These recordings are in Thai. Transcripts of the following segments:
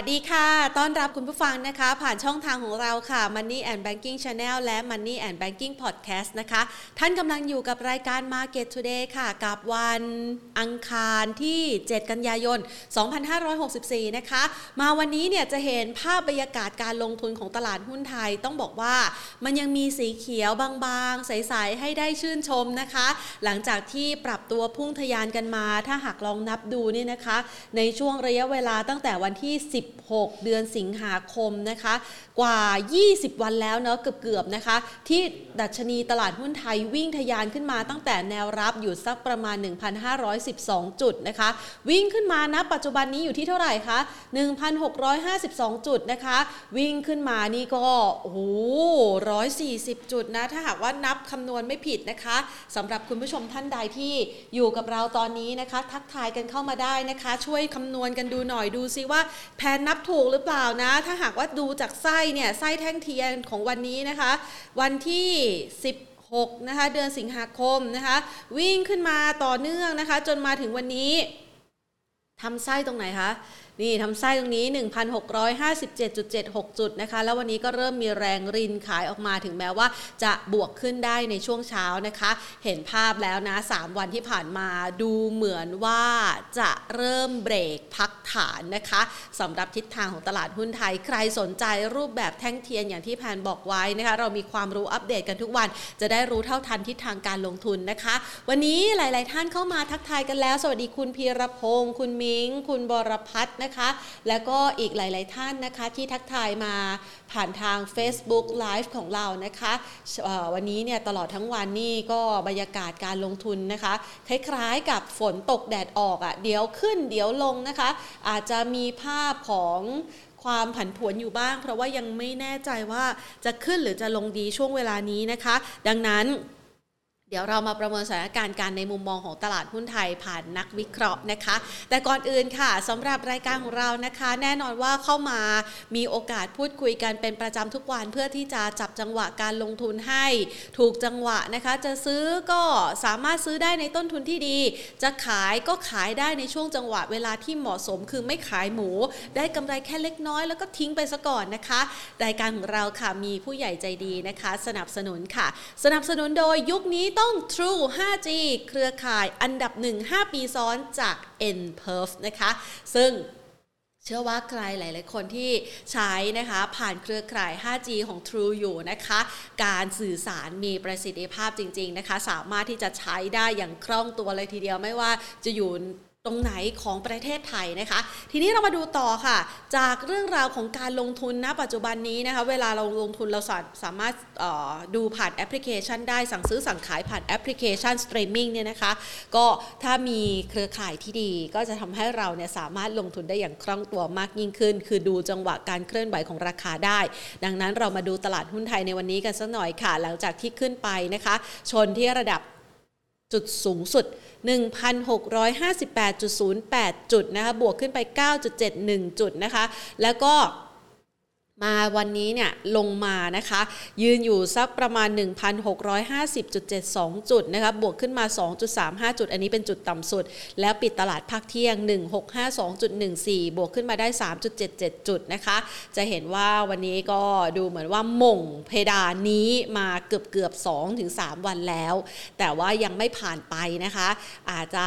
วัสดีค่ะ ต้อนรับคุณผู้ฟังนะคะ ผ่านช่องทางของเราค่ะ Money and Banking Channel และ Money and Banking Podcast นะคะ ท่านกำลังอยู่กับรายการ Market Today ค่ะ กับวันอังคารที่ 7 กันยายน 2564 นะคะ มาวันนี้เนี่ยจะเห็นภาพบรรยากาศการลงทุนของตลาดหุ้นไทย ต้องบอกว่ามันยังมีสีเขียวบางๆ ใส ๆ ให้ได้ชื่นชมนะคะ หลังจากที่ปรับตัวพุ่งทะยานกันมา ถ้าหากลองนับดูเนี่ยนะคะ ในช่วงระยะเวลาตั้งแต่วันที่ 10 16 เดือนสิงหาคมนะคะ กว่า 20 วันแล้วเนาะเกือบๆนะคะ ที่ดัชนีตลาดหุ้นไทยวิ่งทะยานขึ้นมาตั้งแต่แนวรับอยู่สักประมาณ 1,512 จุดนะคะ วิ่งขึ้นมานะปัจจุบันนี้อยู่ที่เท่าไหร่คะ 1,652 จุดนะคะ วิ่งขึ้นมานี่ก็โอ้โห140 จุดนะ ถ้าหากว่านับคำนวณไม่ผิดนะคะสำหรับคุณผู้ชมท่านใดที่อยู่กับเราตอนนี้นะคะ ทักทายกันเข้ามาได้นะคะ ช่วยคำนวณกันดูหน่อยดูซิว่าแพนนับถูกหรือเปล่านะ ถ้าหากว่าดูจากไส้เนี่ยไส้แท่งเทียนของวันนี้นะคะ วันที่ 10 6นะคะเดือนสิงหาคมนะคะ วิ่งขึ้นมาต่อเนื่องนะคะ จนมาถึงวันนี้ทำไส้ตรงไหนคะ นี่ทำไส้ตรงนี้ 1,657.76 จุดนะคะ แล้ววันนี้ก็เริ่มมีแรงรินขายออกมาถึงแม้ว่าจะบวกขึ้นได้ในช่วงเช้านะคะ เห็นภาพแล้วนะ 3 วันที่ผ่านมาดูเหมือนว่าจะเริ่มเบรกพักฐานนะคะสำหรับทิศทางของตลาดหุ้นไทย ใครสนใจรูปแบบแท่งเทียนอย่างที่แพนบอกไว้นะคะ เรามีความรู้อัปเดตกันทุกวัน จะได้รู้เท่าทันทิศทางการลงทุนนะคะ วันนี้หลาย ๆ ท่านเข้ามาทักทายกันแล้ว สวัสดีคุณพีรพงศ์คุณมิง คุณบรพัฒน์นะคะแล้วก็อีกหลาย ๆ ท่านนะคะที่ทักทายมาผ่านทาง Facebook Live ของเรานะคะวันนี้เนี่ยตลอดทั้งวันนี่ก็บรรยากาศการลงทุนนะคะ คล้าย ๆ กับฝนตกแดดออกอะ่ะเดี๋ยวขึ้นเดี๋ยวลงนะคะ อาจจะมีภาพของความผันผวนอยู่บ้าง เพราะว่ายังไม่แน่ใจว่าจะขึ้นหรือจะลงดีช่วงเวลานี้นะคะ ดังนั้น เดี๋ยวเรามาประเมินสถานการณ์การในมุมมองของตลาดหุ้นไทยผ่านนักวิเคราะห์นะคะ แต่ก่อนอื่นค่ะสำหรับรายการของเรานะคะ แน่นอนว่าเข้ามามีโอกาสพูดคุยกันเป็นประจำทุกวันเพื่อที่จะจับจังหวะการลงทุนให้ ถูกจังหวะนะคะ จะซื้อก็สามารถซื้อได้ในต้นทุนที่ดี จะขายก็ขายได้ในช่วงจังหวะเวลาที่เหมาะสม คือไม่ขายหมู ได้กำไรแค่เล็กน้อย แล้วก็ทิ้งไปซะก่อนนะคะรายการของเราค่ะมีผู้ใหญ่ใจดีนะคะ สนับสนุนค่ะ สนับสนุนโดยยุคนี้ต้อง True 5G เครือข่ายอันดับ 1 5 ปีซ้อนจาก n p e r f นะคะ ซึ่งเชื่อว่าใครหลาย ๆ คนที่ใช้นะคะผ่านเครือข่าย 5G ของ True อยู่นะคะ การสื่อสารมีประสิทธิภาพจริง ๆ นะคะ สามารถที่จะใช้ได้อย่างคล่องตัวเลยทีเดียวไม่ว่าจะอยู่ รงไหนของประเทศไทยนะคะ ทีนี้เรามาดูต่อค่ะ จากเรื่องราวของการลงทุนณปัจจุบันนี้นะคะ เวลาเราลงทุนเราสามารถดูผ่านแอปพลิเคชันได้สั่งซื้อสั่งขายผ่านแอปพลิเคชันสตรีมมิ่งเนี่ยนะคะ ก็ถ้ามีเครือข่ายที่ดีก็จะทำให้เราเนี่ยสามารถลงทุนได้อย่างคล่องตัวมากยิ่งขึ้น คือดูจังหวะการเคลื่อนไหวของราคาได้ ดังนั้นเรามาดูตลาดหุ้นไทยในวันนี้กันสักหน่อยค่ะ หลังจากที่ขึ้นไปนะคะ ชนที่ระดับ จุดสูงสุด 1,658.08 จุดนะคะ บวกขึ้นไป 9.71 จุดนะคะ แล้วก็ มาวันนี้เนี่ยลงมานะคะ ยืนอยู่สักประมาณ 1,650.72 จุดนะคะบวกขึ้นมา 2.35 จุด อันนี้เป็นจุดต่ำสุด แล้วปิดตลาดภาคเที่ยง 1652.14 บวกขึ้นมาได้ 3.77 จุดนะคะ จะเห็นว่าวันนี้ก็ดูเหมือนว่าม่งเพดานนี้มาเกือบเกือบ2ถึง3วันแล้ว แต่ว่ายังไม่ผ่านไปนะคะ อาจจะ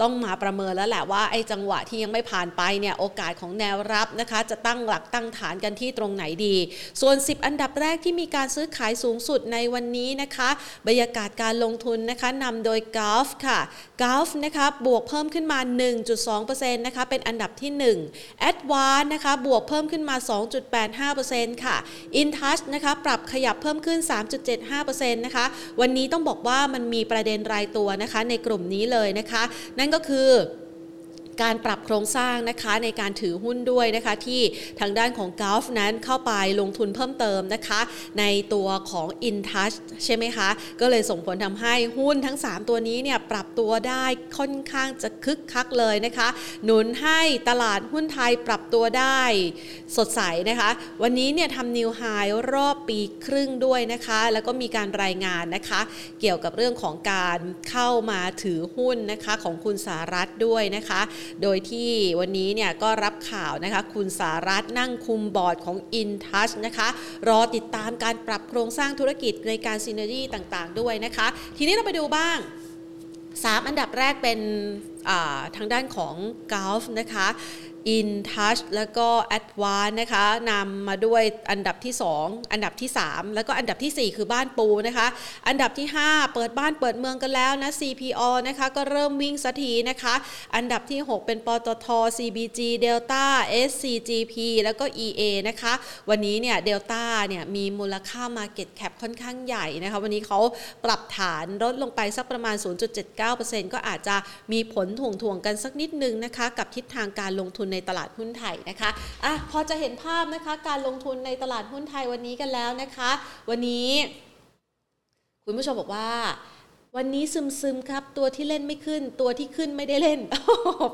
ต้องมาประเมินแล้วแหละว่าไอ้จังหวะที่ยังไม่ผ่านไปเนี่ยโอกาสของแนวรับนะคะ จะตั้งหลักตั้งฐานกันที่ตรงไหนดี ส่วน 10 อันดับแรกที่มีการซื้อขายสูงสุดในวันนี้นะคะ บรรยากาศการลงทุนนะคะนำโดยกอล์ฟค่ะกอล์ฟนะคะบวกเพิ่มขึ้นมา 1.2%นะคะเป็นอันดับที่ 1 a d v a n c e นะคะบวกเพิ่มขึ้นมา 2.85%ค่ะ InTouch นะคะปรับขยับเพิ่มขึ้น 3.75%นะคะวันนี้ต้องบอกว่ามันมีประเด็นรายตัวนะคะในกลุ่มนี้เลยนะคะ นั่นก็คือ การปรับโครงสร้างนะคะในการถือหุ้นด้วยนะคะที่ทางด้านของกอล์ฟนั้นเข้าไปลงทุนเพิ่มเติมนะคะ ในตัวของ InTouch ใช่ไหมคะ ก็เลยส่งผลทำให้หุ้นทั้ง 3 ตัวนี้เนี่ยปรับตัวได้ค่อนข้างจะคึกคักเลยนะคะ หนุนให้ตลาดหุ้นไทยปรับตัวได้สดใสนะคะ วันนี้เนี่ยทำนิวไฮรอบปีครึ่งด้วยนะคะ แล้วก็มีการรายงานนะคะ เกี่ยวกับเรื่องของการเข้ามาถือหุ้นนะคะของคุณสารัฐด้วยนะคะโดยที่วันนี้เนี่ยก็รับข่าวนะคะ คุณสารัชถ์นั่งคุมบอร์ดของ InTouch นะคะ รอติดตามการปรับโครงสร้างธุรกิจในการ scenario ต่างๆ ด้วยนะคะ ทีนี้เราไปดูบ้าง 3 อันดับแรกเป็นทางด้านของ GULF นะคะ InTouch แล้วก็ Advance นะคะนำมาด้วยอันดับที่ 2 อันดับที่ 3 แล้วก็อันดับที่ 4 คือบ้านปูนะคะ อันดับที่ 5 เปิดบ้านเปิดเมืองกันแล้วนะ CPALL นะคะก็เริ่มวิ่งสักทีนะคะ อันดับที่ 6 เป็นปตท CBG Delta SCGP แล้วก็ EA นะคะ วันนี้เนี่ย Delta เนี่ยมีมูลค่า Market Cap ค่อนข้างใหญ่นะคะ วันนี้เขาปรับฐานลดลงไปสักประมาณ 0.79%ก็อาจจะมีผลถ่วงถ่วงกันสักนิดนึงนะคะ กับทิศทางการลงทุนในตลาดหุ้นไทยนะคะอะพอจะเห็นภาพนะคะการลงทุนในตลาดหุ้นไทยวันนี้กันแล้วนะคะ วันนี้ คุณผู้ชมบอกว่าวันนี้ซึมซึมครับ ตัวที่เล่นไม่ขึ้น ตัวที่ขึ้นไม่ได้เล่น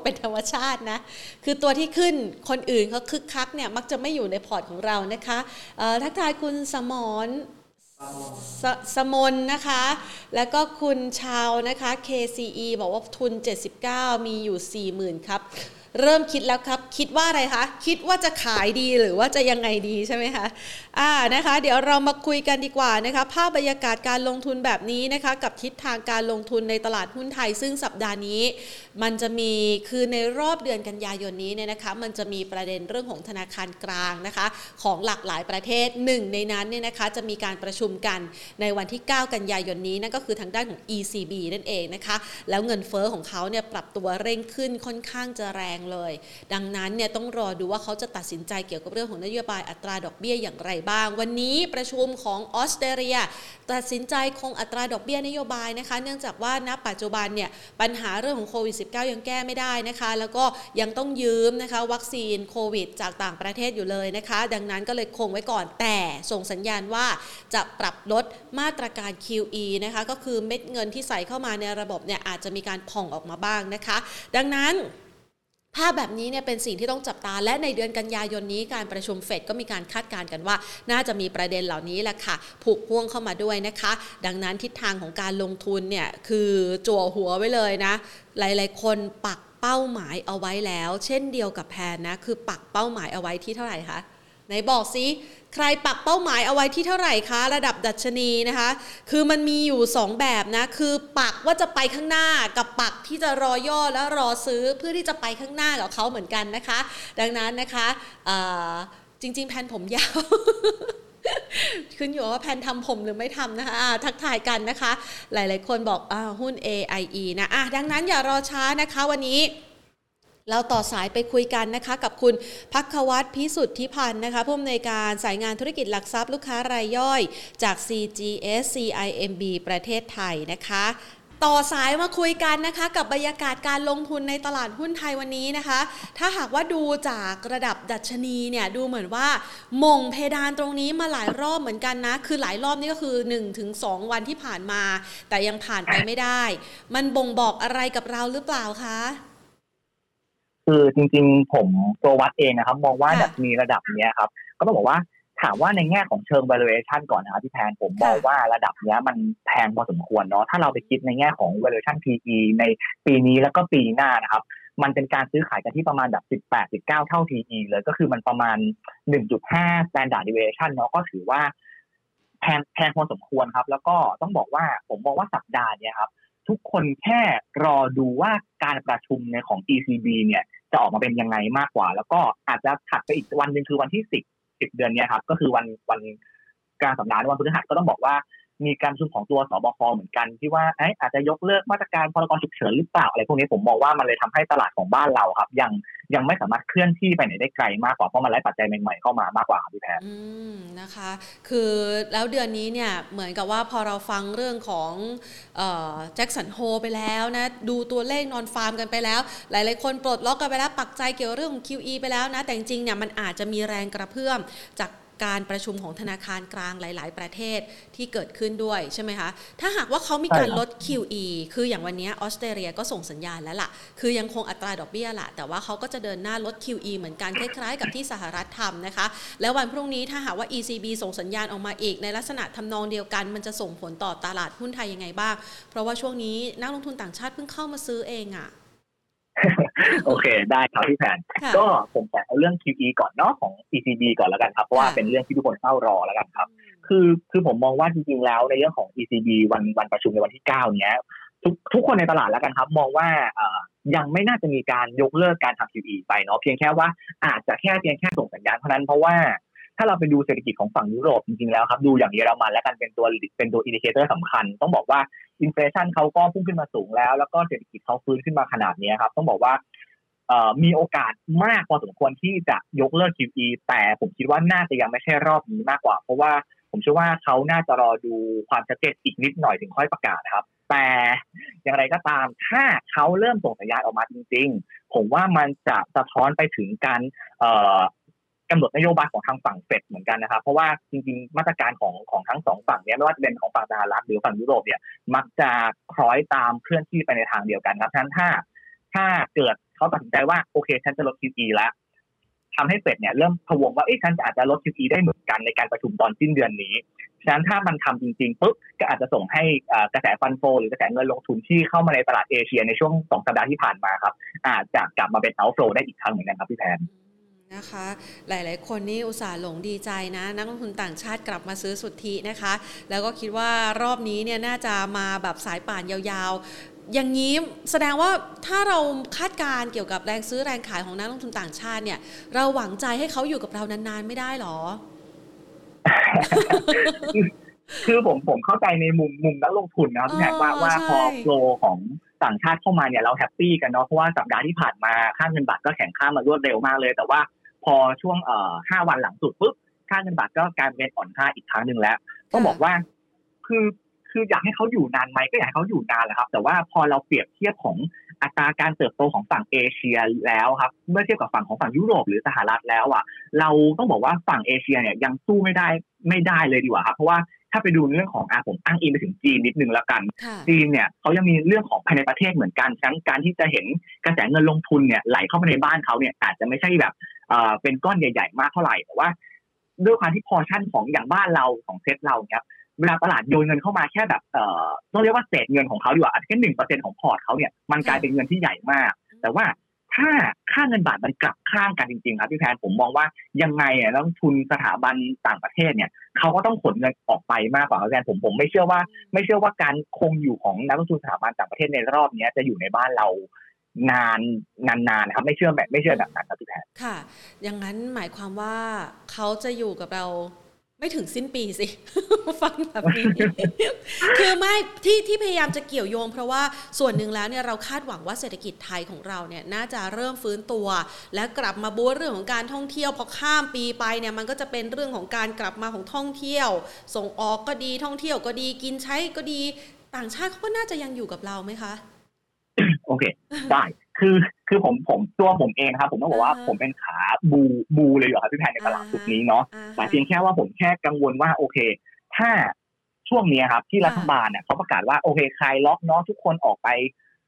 เป็นธรรมชาตินะ คือตัวที่ขึ้นคนอื่นเขาคึกคักเนี่ยมักจะไม่อยู่ในพอร์ตของเรานะคะทักทายคุณสมรสสมนนะคะ แล้วก็คุณชาวนะคะ KCE บอกว่าทุน 79 มีอยู่ 40,000 ครับ เริ่มคิดแล้วครับ คิดว่าอะไรคะ คิดว่าจะขายดีหรือว่าจะยังไงดีใช่ไหมคะ อ่านะคะ เดี๋ยวเรามาคุยกันดีกว่านะคะ ภาพบรรยากาศการลงทุนแบบนี้นะคะ กับทิศทางการลงทุนในตลาดหุ้นไทย ซึ่งสัปดาห์นี้ มันจะมีคือในรอบเดือนกันยายนนี้เนี่ยนะคะ มันจะมีประเด็นเรื่องของธนาคารกลางนะคะ ของหลากหลายประเทศหนึ่งในนั้นเนี่ยนะคะ จะมีการประชุมกันในวันที่ 9 กันยายนนี้นั่นก็คือทางด้านของ ECB นั่นเองนะคะ แล้วเงินเฟอ้อของเขาเนี่ยปรับตัวเร่งขึ้นค่อนข้างจะแรงเลย ดังนั้นเนี่ยต้องรอดูว่าเขาจะตัดสินใจเกี่ยวกับเรื่องของนโยบายอัตราดอกเบี้ยอย่างไรบ้าง วันนี้ประชุมของออสเตรเลียตัดสินใจคงอัตราดอกเบี้ยนโยบายนะคะ เนื่องจากว่าณปัจจุบันเนี่ยปัญหาเรื่องของโควิด -19 ยังแก้ไม่ได้นะคะ แล้วก็ยังต้องยืมนะคะวัคซีนโควิด จากต่างประเทศอยู่เลยนะคะ ดังนั้นก็เลยคงไว้ก่อนแต่ส่งสัญญาณว่าจะปรับลดมาตรการ QE นะคะก็คือเม็ดเงินที่ใส่เข้ามาในระบบเนี่ยอาจจะมีการผ่องออกมาบ้างนะคะ ดังนั้น ภาพแบบนี้เนี่ยเป็นสิ่งที่ต้องจับตา และในเดือนกันยายนนี้การประชุมเฟดก็มีการคาดการณ์กันว่า น่าจะมีประเด็นเหล่านี้แหละค่ะ ผูกพ่วงเข้ามาด้วยนะคะ ดังนั้นทิศทางของการลงทุนเนี่ยคือจั่วหัวไว้เลยนะ หลาย ๆ คนปักเป้าหมายเอาไว้แล้ว เช่นเดียวกับแพนนะคือปักเป้าหมายเอาไว้ที่เท่าไหร่คะ ไหนบอกซิใครปักเป้าหมายเอาไว้ที่เท่าไหร่คะ ระดับดัชนีนะคะ คือมันมีอยู่ 2 แบบนะ คือปักว่าจะไปข้างหน้ากับปักที่จะรอย่อแล้วรอซื้อเพื่อที่จะไปข้างหน้ากับเขาเหมือนกันนะคะ ดังนั้นนะคะจริง ๆ แผ่นผมยาวขึ้นอยู่ว่าแพนทำผมหรือไม่ทำนะคะะทักทายกันนะคะ หลายๆคนบอกอหุ้น AIE นะะดังนั้นอย่ารอช้านะคะวันนี้ เราต่อสายไปคุยกันนะคะ กับคุณพักวัตรพิสุทธิพันธ์นะคะผู้อำนวยการสายงานธุรกิจหลักทรัพย์ลูกค้ารายย่อยจาก CGS CIMB ประเทศไทยนะคะ ต่อสายมาคุยกันนะคะ กับบรรยากาศการลงทุนในตลาดหุ้นไทยวันนี้นะคะ ถ้าหากว่าดูจากระดับดัชนีเนี่ยดูเหมือนว่ามงเพดานตรงนี้มาหลายรอบเหมือนกันนะ คือหลายรอบนี่ก็คือ 1-2 วันที่ผ่านมา แต่ยังผ่านไปไม่ได้ มันบ่งบอกอะไรกับเราหรือเปล่าคะ คือจริงๆ ผมตัววัดเองนะครับ มองว่าดัชนีระดับนี้ครับ ก็ต้องบอกว่าถามว่าในแง่ของเชิง valuation ก่อนนะครับพี่แพนผมมองว่าระดับนี้มันแพงพอสมควรเนาะถ้าเราไปคิดในแง่ของ valuation PE ในปีนี้แล้วก็ปีหน้านะครับ มันเป็นการซื้อขายกันที่ประมาณแบบ 18 19 เท่า PE เลยก็คือมันประมาณ 1.5 standard deviation เนาะก็ถือว่าแพงแพงพอสมควรครับ แล้วก็ต้องบอกว่าผมมองว่าสัปดาห์นี้ครับ ทุกคนแค่รอดูว่าการประชุมในของ ECB เนี่ยจะออกมาเป็นยังไงมากกว่า แล้วก็อาจจะถัดไปอีกวันหนึ่งคือวันที่สิบสิบเดือนนี้ครับ ก็คือวันวันการสัปดาห์วันพฤหัสก็ต้องบอกว่า มีการประชุมของตัวสบคเหมือนกันที่ว่าไอ้อาจจะยกเลิกมาตรการพรกฉุกเฉินหรือเปล่าอะไรพวกนี้ผมมองว่ามันเลยทำให้ตลาดของบ้านเราครับ ยังยังไม่สามารถเคลื่อนที่ไปไหนได้ไกลมากกว่าเพราะมันไร้ปัจจัยใหม่ๆเข้ามามากกว่าครับพี่แพรอืมนะคะ คือแล้วเดือนนี้เนี่ยเหมือนกับว่าพอเราฟังเรื่องของแจ็คสันโฮไปแล้วนะ ดูตัวเลขนอนฟาร์มกันไปแล้ว หลายๆคนปลดล็อกกันไปแล้วปักใจเกี่ยวเรื่องของ QE ไปแล้วนะ แต่จริงๆเนี่ยมันอาจจะมีแรงกระเพื่อมจาก การประชุมของธนาคารกลางหลาย ๆ ประเทศที่เกิดขึ้นด้วยใช่ไหมคะ ถ้าหากว่าเขามีการลด QE คืออย่างวันนี้ออสเตรเลียก็ส่งสัญญาณแล้วล่ะ คือยังคงอัตราดอกเบี้ยละแต่ว่าเขาก็จะเดินหน้าลด QE เหมือนกันคล้าย ๆ กับที่สหรัฐทำนะคะ แล้ววันพรุ่งนี้ถ้าหากว่า ECB ส่งสัญญาณออกมาอีกในลักษณะทำนองเดียวกัน มันจะส่งผลต่อตลาดหุ้นไทยยังไงบ้าง เพราะว่าช่วงนี้นักลงทุนต่างชาติเพิ่งเข้ามาซื้อเองอะ่ะ โอเค ได้ครับพี่แพนก็ผมขอเอาเรื่อง QE ก่อนเนาะของ ECB ก่อนแล้วกันครับเพราะว่าเป็นเรื่องที่ทุกคนเฝ้ารอแล้วกันครับ คือคือผมมองว่าจริงๆแล้วในเรื่องของ ECB วันวันประชุมในวันที่ 9 เนี้ยทุกทุกคนในตลาดแล้วกันครับ มองว่ายังไม่น่าจะมีการยกเลิกการทำ QE ไปเนาะเพียงแค่ว่าอาจจะแค่เพียงแค่ส่งสัญญาณเท่านั้นเพราะว่า ถ้าเราไปดูเศรษฐกิจของฝั่งยุโรปจริงๆแล้วครับดูอย่างเยอรมันแล้วกันเป็นตัวเป็นตัว indicator สำคัญ ต้องบอกว่าอินฟลชันเขาก็พุ่งขึ้นมาสูงแล้ว แล้วก็เศรษฐกิจเขาฟื้นขึ้นมาขนาดนี้ครับ ต้องบอกว่ามีโอกาสมากพอสมควรที่จะยกเลิก QE แต่ผมคิดว่าน่าจะยังไม่ใช่รอบนี้มากกว่า เพราะว่าผมเชื่อว่าเขาน่าจะรอดูความชัดเจนอีกนิดหน่อยถึงค่อยประกาศนะครับ แต่อย่างไรก็ตามถ้าเขาเริ่มส่งสัญญาณออกมาจริง ๆ ผมว่ามันจะสะท้อนไปถึงการ กำหนดนโยบายของทางฝั่งเฟดเหมือนกันนะครับ เพราะว่าจริงๆ มาตรการของของทั้งสองฝั่งเนี้ยไม่ว่าจะเป็นของฝั่งสหรัฐหรือฝั่งยุโรปเนี่ยมักจะคล้อยตามเคลื่อนที่ไปในทางเดียวกันครับฉะนั้นถ้า ถ้าเกิดเขาตัดสินใจว่าโอเคฉันจะลด QE แล้วทำให้เฟดเนี่ยเริ่มพวงว่าเอ้ฉันอาจจะลด QE ได้เหมือนกันในการประชุมตอนสิ้นเดือนนี้ ฉะนั้นถ้ามันทำจริงๆปุ๊บก็อาจจะส่งให้กระแสฟันโฟหรือกระแสเงินลงทุนที่เข้ามาในตลาดเอเชียในช่วงสองสัปดาห์ที่ผ่านมาครับ อาจจะกลับมาเป็นเอาโฟได้อีกครั้งเหมือนกันครับพี่แพน นะคะหลายๆ คนนี่อุตส่าห์หลงดีใจนะ นักลงทุนต่างชาติกลับมาซื้อสุทธินะคะ แล้วก็คิดว่ารอบนี้เนี่ยน่าจะมาแบบสายป่านยาวๆ อย่างนี้แสดงว่าถ้าเราคาดการเกี่ยวกับแรงซื้อแรงขายของนักลงทุนต่างชาติเนี่ย เราหวังใจให้เขาอยู่กับเรานานๆไม่ได้หรอ คือผมผมเข้าใจในมุมมุมนักลงทุนนะครับพี่แขกว่าว่าพอโฟลของต่างชาติเข้ามาเนี่ยเราแฮปปี้กันเนาะเพราะว่าสัปดาห์ที่ผ่านมาค่าเงินบาทก็แข็งค่ามารวดเร็วมากเลย แต่ว่า พอช่วงเอ่อห้าวันหลังสุดปุ๊บค่าเงินบาทก็กลายเป็นอ่อนค่าอีกครั้งหนึ่งแล้วต้องบอกว่า คือคืออยากให้เขาอยู่นานไหมก็อยากให้เขาอยู่นานแหละครับ แต่ว่าพอเราเปรียบเทียบของอัตราการเติบโตของฝั่งเอเชียแล้วครับ เมื่อเทียบกับฝั่งของฝั่งยุโรปหรือสหรัฐแล้วอะ เราต้องบอกว่าฝั่งเอเชียเนี่ยยังสู้ไม่ได้ไม่ได้เลยดีกว่าครับ เพราะว่าถ้าไปดูเรื่องของอาผมอ้างอิงไปถึงจีนนิดนึงแล้วกัน จีนเนี่ยเขายังมีเรื่องของภายในประเทศเหมือนกันทั้งการที่จะเห็นกระแสเงินลงทุนเนี่ยไหลเข้ามาในบ้านเขาเนี่ยอาจจะไม่ใช่แบบ เอ่อเป็นก้อนใหญ่ ๆ มากเท่าไหร่แต่ว่า ด้วยความที่พอชั่นของอย่างบ้านเราของเซตเราเนี่ยเวลาตลาดโยนเงินเข้ามาแค่แบบเอ่อต้องเรียกว่าเศษเงินของเขาดีกว่าอาจจะแค่หนึ่งเปอร์เซ็นของพอร์ตเขาเนี่ยมันกลายเป็นเงินที่ใหญ่มาก แต่ว่าถ้าค่าเงินบาทมันกลับข้างกันจริงๆครับพี่แพนผมมองว่ายังไงอะนักทุนสถาบันต่างประเทศเนี่ยเขาก็ต้องขนเงินออกไปมากกว่าแพนผมผมไม่เชื่อว่า ไม่เชื่อว่าการคงอยู่ของนักลงทุนสถาบันต่างประเทศในรอบนี้จะอยู่ในบ้านเรา นานนานๆนะครับ ไม่เชื่อแบบไม่เชื่อแบบนั้นครับพี่แพนค่ะ อย่างนั้นหมายความว่าเขาจะอยู่กับเราไม่ถึงสิ้นปีสิ ฟังแบบนี้ คือไม่ที่ที่พยายามจะเกี่ยวโยง เพราะว่าส่วนหนึ่งแล้วเนี่ยเราคาดหวังว่าเศรษฐกิจไทยของเราเนี่ยน่าจะเริ่มฟื้นตัว และกลับมาบู๊เรื่องของการท่องเที่ยวพอข้ามปีไปเนี่ยมันก็จะเป็นเรื่องของการกลับมาของท่องเที่ยว ส่งออกก็ดีท่องเที่ยวก็ดีกินใช้ก็ดี ต่างชาติเขาก็น่าจะยังอยู่กับเราไหมคะ โอเค ได้ คือคือผมผมตัวผมเองครับ ผมต้องบอกว่าผมเป็นขาบูบูเลยอยู่ครับพี่แพนในตลาดจุดนี้เนาะแต่เพียงแค่ว่าผมแค่กังวลว่าโอเค ถ้าช่วงนี้ครับ ที่รัฐบาลเนี่ยเขาประกาศว่าโอเคคลายล็อกเนาะทุกคนออกไป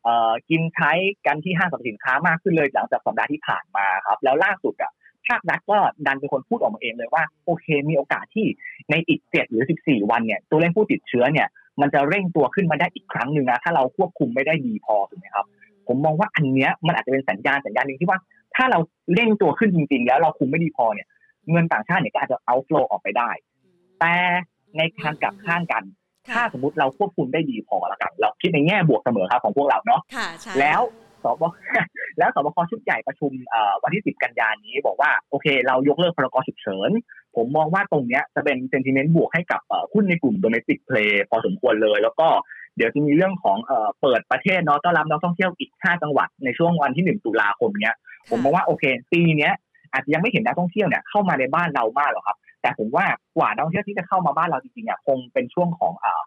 เอ่อกินใช้กันที่ห้างสรรพสินค้ามากขึ้นเลยหลังจากสัปดาห์ที่ผ่านมาครับ แล้วล่าสุดอะภาครัฐก็ดันเป็นคนพูดออกมาเองเลยว่า โอเคมีโอกาสที่ในอีกเจ็ดหรือสิบสี่วันเนี่ย ตัวเลขผู้ติดเชื้อเนี่ย มันจะเร่งตัวขึ้นมาได้อีกครั้งหนึ่งนะถ้าเราควบคุมไม่ได้ดีพอถูกไหมครับ ผมมองว่าอันเนี้ยมันอาจจะเป็นสัญญาณสัญญาณหนึ่งที่ว่าถ้าเราเร่งตัวขึ้นจริง ๆ แล้วเราคุมไม่ดีพอเนี่ยเงินต่างชาติเนี่ยก็อาจจะเอาโฟลออกไปได้ แต่ในทางกลับข้างกัน ถ้าสมมติเราควบคุมได้ดีพอละกัน เราคิดในแง่บวกเสมอครับของพวกเราเนาะแล้วสบแล้วสบคชุดใหญ่ประชุมวันที่ 10 กันยานี้ บอกว่าโอเค เรายกเลิกพรกฉุกเฉิน ผมมองว่าตรงเนี้ยจะเป็นเซนติเมนต์บวกให้กับหุ้นในกลุ่มโดเมสิกเพลย์พอสมควรเลย แล้วก็เดี๋ยวจะมีเรื่องของเอ่อเปิดประเทศเนาะต้อนรับนักท่องเที่ยวอีก 5 จังหวัดในช่วงวันที่ 1 ตุลาคมเนี้ย ผมมองว่าโอเค ปีเนี้ยอาจจะยังไม่เห็นนักท่องเที่ยวเนี่ยเข้ามาในบ้านเรามากหรอกครับ แต่ผมว่ากว่านักท่องเที่ยวที่จะเข้ามาบ้านเราจริงๆเนี่ยคงเป็นช่วงของเอ่อ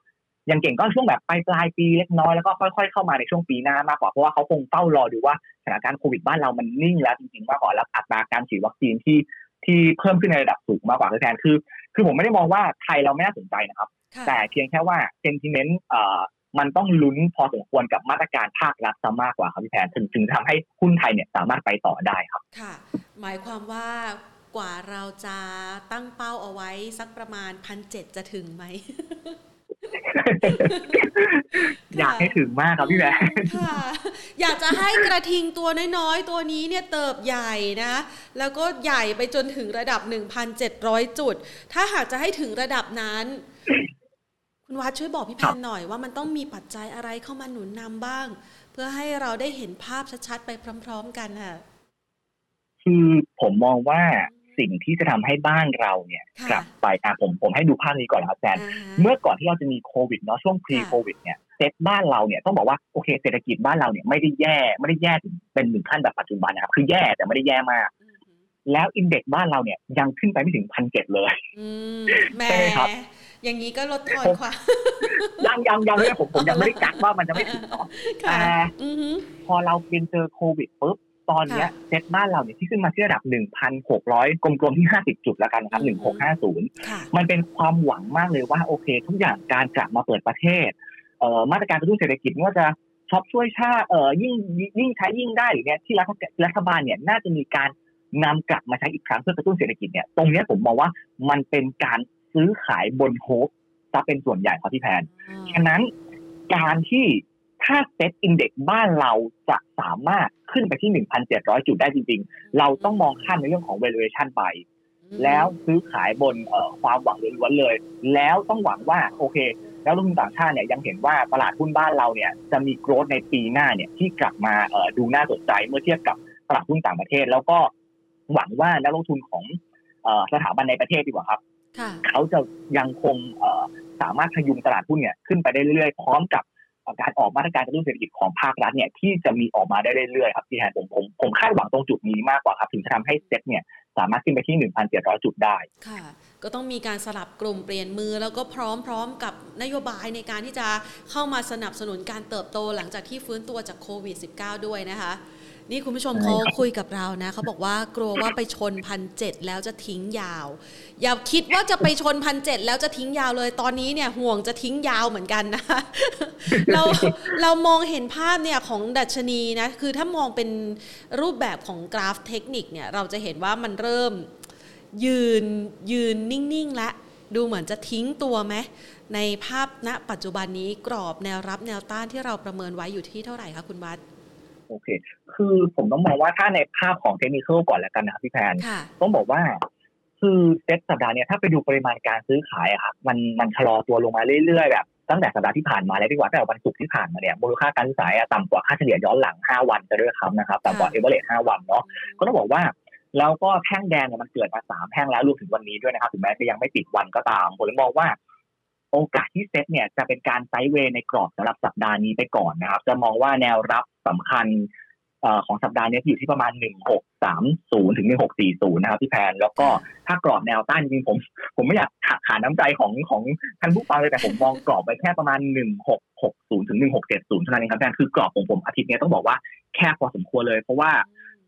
อย่างเก่งก็ช่วงแบบปลายปลายปีเล็กน้อยแล้วก็ค่อยๆเข้ามาในช่วงปีหน้ามากกว่าเพราะว่าเขาคงเฝ้ารอดูว่าสถานการณ์โควิดบ้านเรามันนิ่งแล้วจริงๆมากกว่าแล้วอัตราการฉีดวัคซีนที่ ที่เพิ่มขึ้นในระดับสูงมากกว่าแทนคือ คือผมไม่ได้มองว่าไทยเราไม่น่าสนใจนะครับ แต่เพียงแค่ว่าเซนติเมนต์มันต้องลุ้นพอสมควรกับมาตรการภาครัฐซะมากกว่าครับพี่แพนถึงถึงทำให้หุ้นไทยเนี่ยสามารถไปต่อได้ครับค่ะ หมายความว่ากว่าเราจะตั้งเป้าเอาไว้สักประมาณพันเจ็ดจะถึงไหม อยากให้ถึงมากครับพี่แม่ค่ะ อยากจะให้กระทิงตัวน้อยๆ ตัวนี้เนี่ยเติบใหญ่นะ แล้วก็ใหญ่ไปจนถึงระดับ 1,700 จุด ถ้าหากจะให้ถึงระดับนั้น คุณวัดช่วยบอกพี่แพนหน่อยว่ามันต้องมีปัจจัยอะไรเข้ามาหนุนนำบ้าง เพื่อให้เราได้เห็นภาพชัดๆ ไปพร้อม ๆ กันค่ะคือผมมองว่า สิ่งที่จะทำให้บ้านเราเนี่ยกลับไปอะผมผมให้ดูภาพนี้ก่อนครับแซนเมื่อก่อนที่เราจะมีโควิดเนาะช่วง pre โควิดเนี่ยเซตบ้านเราเนี่ยต้องบอกว่าโอเคเศรษฐกิจบ้านเราเนี่ยไม่ได้แย่ไม่ได้แย่ถึงเป็นหนึ่งขั้นแบบปัจจุบันนะครับคือแย่แต่ไม่ได้แย่มาก แล้วอินเด็กซ์บ้านเราเนี่ยยังขึ้นไปไม่ถึงพันเจ็ดเลยใช่ไหมครับอย่างนี้ก็ลดทอนความยังยังยังเลยผมผมยังไม่ได้กักว่ามันจะไม่ถึงเนาะแต่พอเราเป็นเจอโควิดปุ๊บ ตอนนี้เซ็ตบ้านเราเนี่ยที่ขึ้นมาที่ระดับ 1,600 กลมๆที่ 50 จุดแล้วกันนะครับ 1650 มันเป็นความหวังมากเลยว่าโอเค ทุกอย่างการกลับมาเปิดประเทศเอ่อมาตรการกระตุ้นเศรษฐกิจว่าจะช็อปช่วยชาติเอ่อยิ่งยิ่งใช้ยิ่งได้หรือเนี่ยที่รัฐรัฐบาลเนี่ยน่าจะมีการนำกลับมาใช้อีกครั้งเพื่อกระตุ้นเศรษฐกิจเนี่ยตรงนี้ผมมองว่ามันเป็นการซื้อขายบนโฮปจะเป็นส่วนใหญ่ครับพี่แพนฉะนั้นการที่ ถ้าเซ็ตอินเด็กซ์บ้านเราจะสามารถขึ้นไปที่ 1,700 จุดได้จริง ๆ เราต้องมองข้ามในเรื่องของ valuation ไป แล้วซื้อขายบนความหวังล้วนๆเลย แล้วต้องหวังว่าโอเค แล้วลงทุนต่างชาติเนี่ยยังเห็นว่าตลาดหุ้นบ้านเราเนี่ยจะมีโกรธในปีหน้าเนี่ยที่กลับมาดูน่าสนใจเมื่อเทียบกับตลาดหุ้นต่างประเทศ แล้วก็หวังว่านักลงทุนของสถาบันในประเทศดีกว่าครับ เขาจะยังคงสามารถพยุงตลาดหุ้นเนี่ยขึ้นไปได้เรื่อยๆ พร้อมกับ การออกมาตรการกระตุ้นเศรษฐกิจของภาครัฐเนี่ยที่จะมีออกมาได้เรื่อยๆครับที่แทนผมผมผมคาดหวังตรงจุดนี้มากกว่าครับ ถึงจะทำให้เซ็ตเนี่ยสามารถขึ้นไปที่ 1,700 จุดได้ ค่ะ ก็ต้องมีการสลับกลุ่มเปลี่ยนมือ แล้วก็พร้อมๆกับนโยบายในการที่จะเข้ามาสนับสนุนการเติบโตหลังจากที่ฟื้นตัวจากโควิด -19 ด้วยนะคะ นี่คุณผู้ชมเขาคุยกับเรานะเขาบอกว่ากลัวว่าไปชนพันเจ็ดแล้วจะทิ้งยาว อย่าคิดว่าจะไปชนพันเจ็ดแล้วจะทิ้งยาวเลยตอนนี้เนี่ยห่วงจะทิ้งยาวเหมือนกันนะเราเรามองเห็นภาพเนี่ยของดัชนีนะคือถ้ามองเป็นรูปแบบของกราฟเทคนิคเนี่ยเราจะเห็นว่ามันเริ่มยืนยืนนิ่งๆและดูเหมือนจะทิ้งตัวไหมในภาพณปัจจุบันนี้กรอบแนวรับแนวต้านที่เราประเมินไว้อยู่ที่เท่าไหร่คะคุณวัด โอเค คือผมต้องมองว่าถ้าในภาพของเทคนิคก่อนแล้วกันนะครับพี่แพนต้องบอกว่าคือเซ็ตสัปดาห์นี้ถ้าไปดูปริมาณการซื้อขายอะครับมันมันชะลอตัวลงมาเรื่อยๆแบบตั้งแต่สัปดาห์ที่ผ่านมาแล้วดีกว่าตั้งแต่วันศุกร์ที่ผ่านมาเนี่ยมูลค่าการซื้อขายต่ำกว่าค่าเฉลี่ยย้อนหลัง 5 วันซะด้วยครับนะครับต่ำกว่าเอเวอเรสต์5วันเนาะก็ต้องบอกว่าแล้วก็แท่งแดงเนี่ยมันเกิดมาสามแท่งแล้วรวมถึงวันนี้ด้วยนะครับถึงแม้จะยังไม่ปิดวันก็ตามผมเลยมองว่า โอกาสที่เซ็ตเนี่ยจะเป็นการ sideway ในกรอบสำหรับสัปดาห์นี้ไปก่อนนะครับ จะมองว่าแนวรับสำคัญของสัปดาห์นี้อยู่ที่ประมาณ 1630 ถึง 1640 นะครับพี่แพน แล้วก็ถ้ากรอบแนวต้านจริงผม ผมไม่อยากขาดน้ำใจของของท่านผู้ฟังเลยแต่ผมมองกรอบไปแค่ประมาณ 1660 ถึง 1670 เท่านั้นเองครับแพนคือกรอบของผมอาทิตย์นี้ต้องบอกว่าแค่พอสมควรเลย เพราะว่า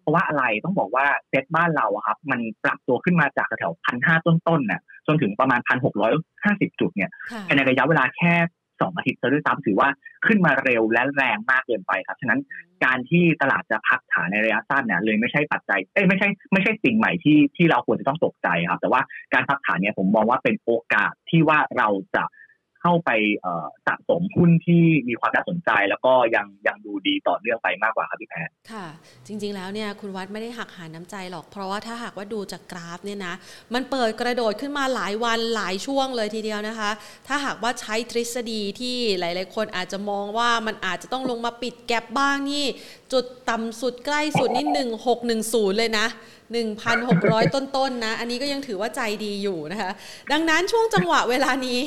เพราะว่าอะไรต้องบอกว่าเซ็ตบ้านเราอะครับ มันปรับตัวขึ้นมาจากแถวพันห้าต้นๆน่ะจนถึงประมาณพันหกร้อยห้าสิบจุดเนี่ยในระยะเวลาแค่สองอาทิตย์ด้วยซ้ำถือว่าขึ้นมาเร็วและแรงมากเกินไปครับ ฉะนั้นการที่ตลาดจะพักฐานในระยะสั้นเนี่ยเลยไม่ใช่ปัจจัย เอ้ไม่ใช่ไม่ใช่สิ่งใหม่ที่ที่เราควรจะต้องตกใจครับ แต่ว่าการพักฐานเนี่ยผมมองว่าเป็นโอกาสที่ว่าเราจะ เข้าไปสะสมหุ้นที่มีความน่าสนใจ แล้วก็ยังยังดูดีต่อเนื่องไปมากกว่าครับพี่แพทค่ะ จริง ๆ แล้วเนี่ยคุณวัดไม่ได้หักหาน้ำใจหรอก เพราะว่าถ้าหากว่าดูจากกราฟเนี่ยนะ มันเปิดกระโดดขึ้นมาหลายวันหลายช่วงเลยทีเดียวนะคะ ถ้าหากว่าใช้ทฤษฎีที่หลาย ๆ คนอาจจะมองว่ามันอาจจะต้องลงมาปิดแกลบบ้างนี่ จุดต่ำสุดใกล้สุดนี่หนึ่งหกหนึ่งศูนย์เลยนะ1,600 ต้นๆนนะ อันนี้ก็ยังถือว่าใจดีอยู่นะคะ ดังนั้นช่วงจังหวะเวลานี้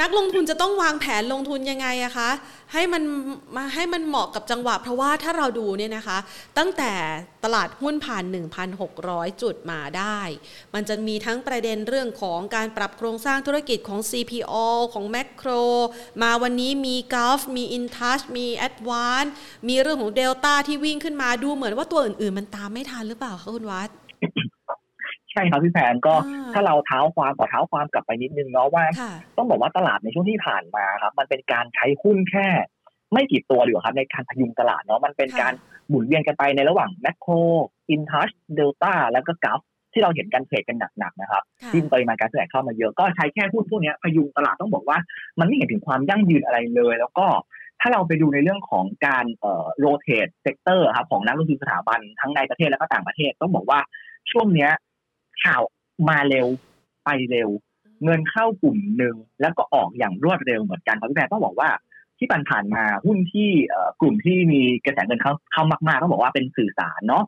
นักลงทุนจะต้องวางแผนลงทุนยังไงอะคะให้มันมาให้มันเหมาะกับจังหวะ เพราะว่าถ้าเราดูเนี่ยนะคะ ตั้งแต่ตลาดหุ้นผ่าน 1,600 จุดมาได้ มันจะมีทั้งประเด็นเรื่องของการปรับโครงสร้างธุรกิจของ CPO ของ Macro มาวันนี้มี Gulf มี InTouch มี Advance มีเรื่องของ Delta ที่วิ่งขึ้นมาดูเหมือนว่าตัวอื่นๆ มันตามไม่ทันหรือเปล่าคะคุณวัด ใช่ครับพี่แพนก็ถ้าเราเท้าความขอเท้าความกลับไปนิดนึงเนาะว่า ต้องบอกว่าตลาดในช่วงที่ผ่านมาครับมันเป็นการใช้หุ้นแค่ ไม่กี่ตัวอยู่ครับในการพยุงตลาดเนาะมันเป็นการหมุนเวียนกันไปในระหว่าง Makro InTouch Delta แล้วก็ GULF ที่เราเห็นการ trade กันหนักๆนะครับที่ปริมาณการซื้อขายเข้ามาเยอะก็ใช้แค่หุ้นพวกนี้พยุงตลาดต้องบอกว่า มันไม่เห็นถึงความยั่งยืนอะไรเลย แล้วก็ถ้าเราไปดูในเรื่องของการเอ่อ rotate sector ครับของนักลงทุนสถาบันทั้งในประเทศและก็ต่างประเทศ ต้องบอกว่าช่วงเนี้ย ข่าวมาเร็วไปเร็ว เงินเข้ากลุ่มหนึ่งแล้วก็ออกอย่างรวดเร็วเหมือนกันครับพี่แพนต้องบอกว่าที่ผ่านมาหุ้นที่กลุ่มที่มีกระแสเงินเข้าเข้ามากๆต้องบอกว่าเป็นสื่อสารเนาะ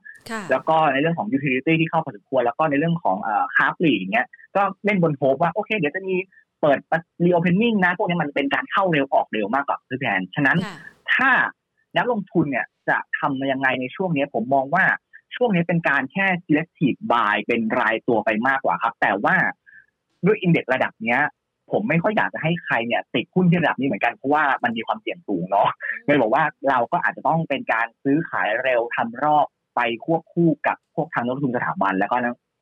แล้วก็ในเรื่องของ utility ที่เข้าพอสมควรแล้วก็ในเรื่องของค้าปลีกอย่างเงี้ยก็เล่นบน hope ว่าโอเค เดี๋ยวจะมีเปิด reopening นะ พวกนี้มันเป็นการเข้าเร็วออกเร็วมากกว่าพี่แพนฉะนั้นถ้านักลงทุนเนี่ยจะทำยังไงในช่วงนี้ผมมองว่า ช่วงนี้เป็นการแค่ selective buy เป็นรายตัวไปมากกว่าครับ แต่ว่าด้วยอินเด็กซ์ระดับเนี้ย ผมไม่ค่อยอยากจะให้ใครเนี่ย ติดหุ้นที่ระดับนี้เหมือนกัน เพราะว่ามันมีความเสี่ยงสูงเนาะเลยบอกว่าเราก็อาจจะต้องเป็นการซื้อขายเร็วทำรอบไปควบคู่กับพวกทางนักลงทุนสถาบันแล้วก็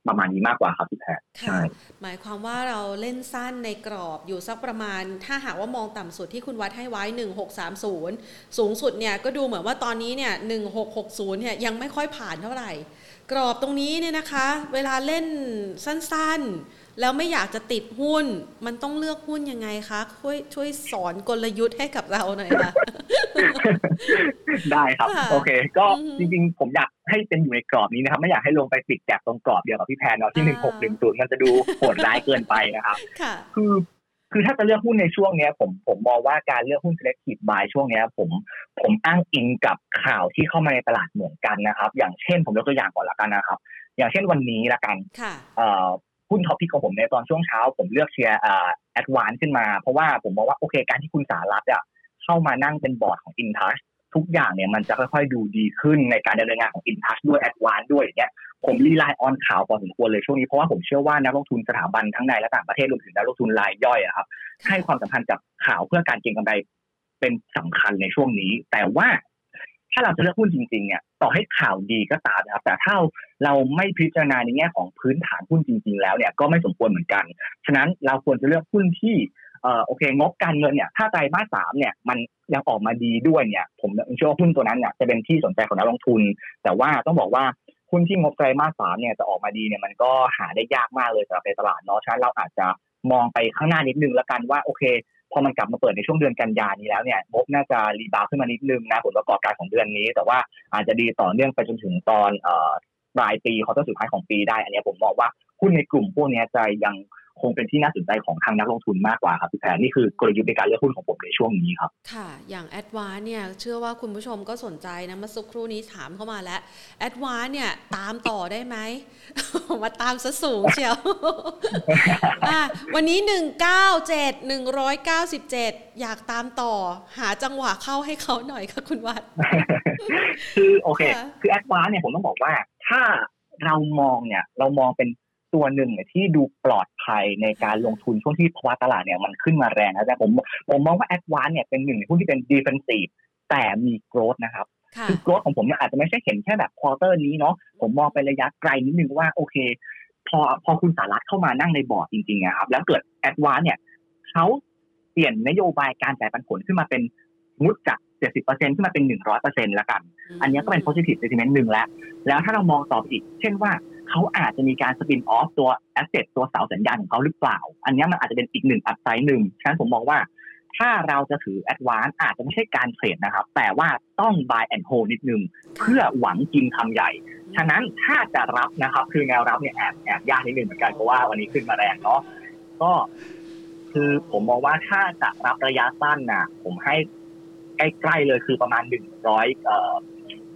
ประมาณนี้มากกว่าครับพี่แพทใช่หมายความว่าเราเล่นสั้นในกรอบอยู่สักประมาณ ถ้าหากว่ามองต่ำสุดที่คุณวัดให้ไว้ 1630 สูงสุดเนี่ยก็ดูเหมือนว่าตอนนี้เนี่ย1660เนี่ยยังไม่ค่อยผ่านเท่าไหร่ กรอบตรงนี้เนี่ยนะคะ เวลาเล่นสั้นๆ แล้วไม่อยากจะติดหุ้น มันต้องเลือกหุ้นยังไงคะ ช่วยช่วยสอนกลยุทธ์ให้กับเราหน่อยค่ะ ได้ครับ โอเค ก็จริงๆ ผมอยากให้เป็นอยู่ในกรอบนี้นะครับ ไม่อยากให้ลงไปติดแกบตรงกรอบเดียวกับพี่แพนเนาะที่หนึ่งหกหนึ่งศูนย์มันจะดูโหดร้ายเกินไปนะครับคือคือถ้าจะเลือกหุ้นในช่วงนี้ผมผมมองว่าการเลือกหุ้น selective buy ช่วงนี้ผมผมอ้างอิงกับข่าวที่เข้ามาในตลาดเหมือนกันนะครับ อย่างเช่นผมยกตัวอย่างก่อนละกันนะครับ อย่างเช่นวันนี้ละกัน หุ้น top pick ของผมในตอนช่วงเช้า ผมเลือกเชียร์ Advance ขึ้นมา เพราะว่าผมมองว่าโอเคการที่คุณสารัตอะเข้ามานั่งเป็นบอร์ดของ InTouch ทุกอย่างเนี่ยมันจะค่อยๆดูดีขึ้นในการดำเนินงานของ InTouch ด้วย Advance ด้วยอย่างเงี้ยผม rely on ข่าวพอสมควรเลยช่วงนี้เพราะว่าผมเชื่อว่านักลงทุนสถาบันทั้งในและต่างประเทศรวมถึงนักลงทุนรายย่อยอะครับให้ความสำคัญกับข่าวเพื่อการเก็งกำไรเป็นสำคัญในช่วงนี้ แต่ว่า ถ้าเราจะเลือกหุ้นจริงๆเนี่ยต่อให้ข่าวดีก็ตามนะครับแต่ถ้าเราไม่พิจารณาในแง่ของพื้นฐานหุ้นจริง ๆ แล้วเนี่ยก็ไม่สมควรเหมือนกันฉะนั้นเราควรจะเลือกหุ้นที่เอ่อโอเคงบการเงินเนี่ยถ้าไตรมาสสามเนี่ยมันยังออกมาดีด้วยเนี่ย ผมเชื่อว่าหุ้นตัวนั้นเนี่ยจะเป็นที่สนใจของนักลงทุน แต่ว่าต้องบอกว่าหุ้นที่งบไตรมาสสามเนี่ยจะออกมาดีเนี่ยมันก็หาได้ยากมากเลยสำหรับในตลาดเนาะฉะนั้นเราอาจจะมองไปข้างหน้านิดนึงแล้วกันว่าโอเค พอมันกลับมาเปิดในช่วงเดือนกันยานี้แล้วเนี่ยงบน่าจะรีบาวขึ้นมานิดนึงนะผลประกอบการของเดือนนี้ แต่ว่าอาจจะดีต่อเนื่องไปจนถึงตอนปลายปีเขาต้นสุดท้ายของปีได้ อันนี้ผมมองว่าหุ้นในกลุ่มพวกนี้จะยัง คงเป็นที่น่าสนใจของทางนักลงทุนมากกว่าครับพี่แพรนี่คือกลยุทธ์ในการเลือกหุ้นของผมในช่วงนี้ครับ ค่ะ อย่างแอดวานเนี่ยเชื่อว่าคุณผู้ชมก็สนใจนะเมื่อสักครู่นี้ถามเข้ามาแล้วAdvance เนี่ยตามต่อได้ไหม มาตามซะสูงเชียววันนี้ 197 197 อยากตามต่อ หาจังหวะเข้าให้เขาหน่อยค่ะคุณวัดคือโอเค คือ Advance เนี่ยผมต้องบอกว่าถ้าเรามองเนี่ยเรามองเป็น ตัวหนึ่งที่ดูปลอดภัยในการลงทุนช่วงที่ภาวะตลาดเนี่ยมันขึ้นมาแรงนะแต่ผมผมมองว่า Advance เนี่ยเป็นหนึ่งในหุ้นที่เป็น defensiveแต่มี growth นะครับคือ growth ของผมเนี่ยอาจจะไม่ใช่เห็นแค่แบบ quarter นี้เนาะผมมองไประยะไกลนิดนึงว่าโอเค พอพอคุณสารัตเข้ามานั่งในบอร์ดจริงๆนะครับแล้วเกิด Advance เนี่ยเขาเปลี่ยนนโยบายการจ่ายปันผลขึ้นมาสมมุติจาก70%ขึ้นมาเป็น100%แล้วกัน อันนี้ก็เป็น positive sentiment หนึ่งแล้ว แล้วถ้าเรามองต่ออีก เช่นว่า เขาอาจจะมีการ spin-off ตัว asset ตัวเสาสัญญาณของเขาหรือเปล่า อันนี้มันอาจจะเป็นอีกหนึ่ง upside หนึ่งฉะนั้นผมมองว่าถ้าเราจะถือแอดวานอาจจะไม่ใช่การเทรดนะครับ แต่ว่าต้อง buy and hold นิดนึง เพื่อหวังกินคำใหญ่ ฉะนั้นถ้าจะรับนะครับ คือแนวรับเนี่ยแอบแอบยากนิดนึงเหมือนกันเพราะว่าวันนี้ขึ้นมาแรงเนาะก็ คือผมมองว่าถ้าจะรับระยะสั้นนะผมให้ใกล้ๆเลยคือประมาณหนึ่งร้อย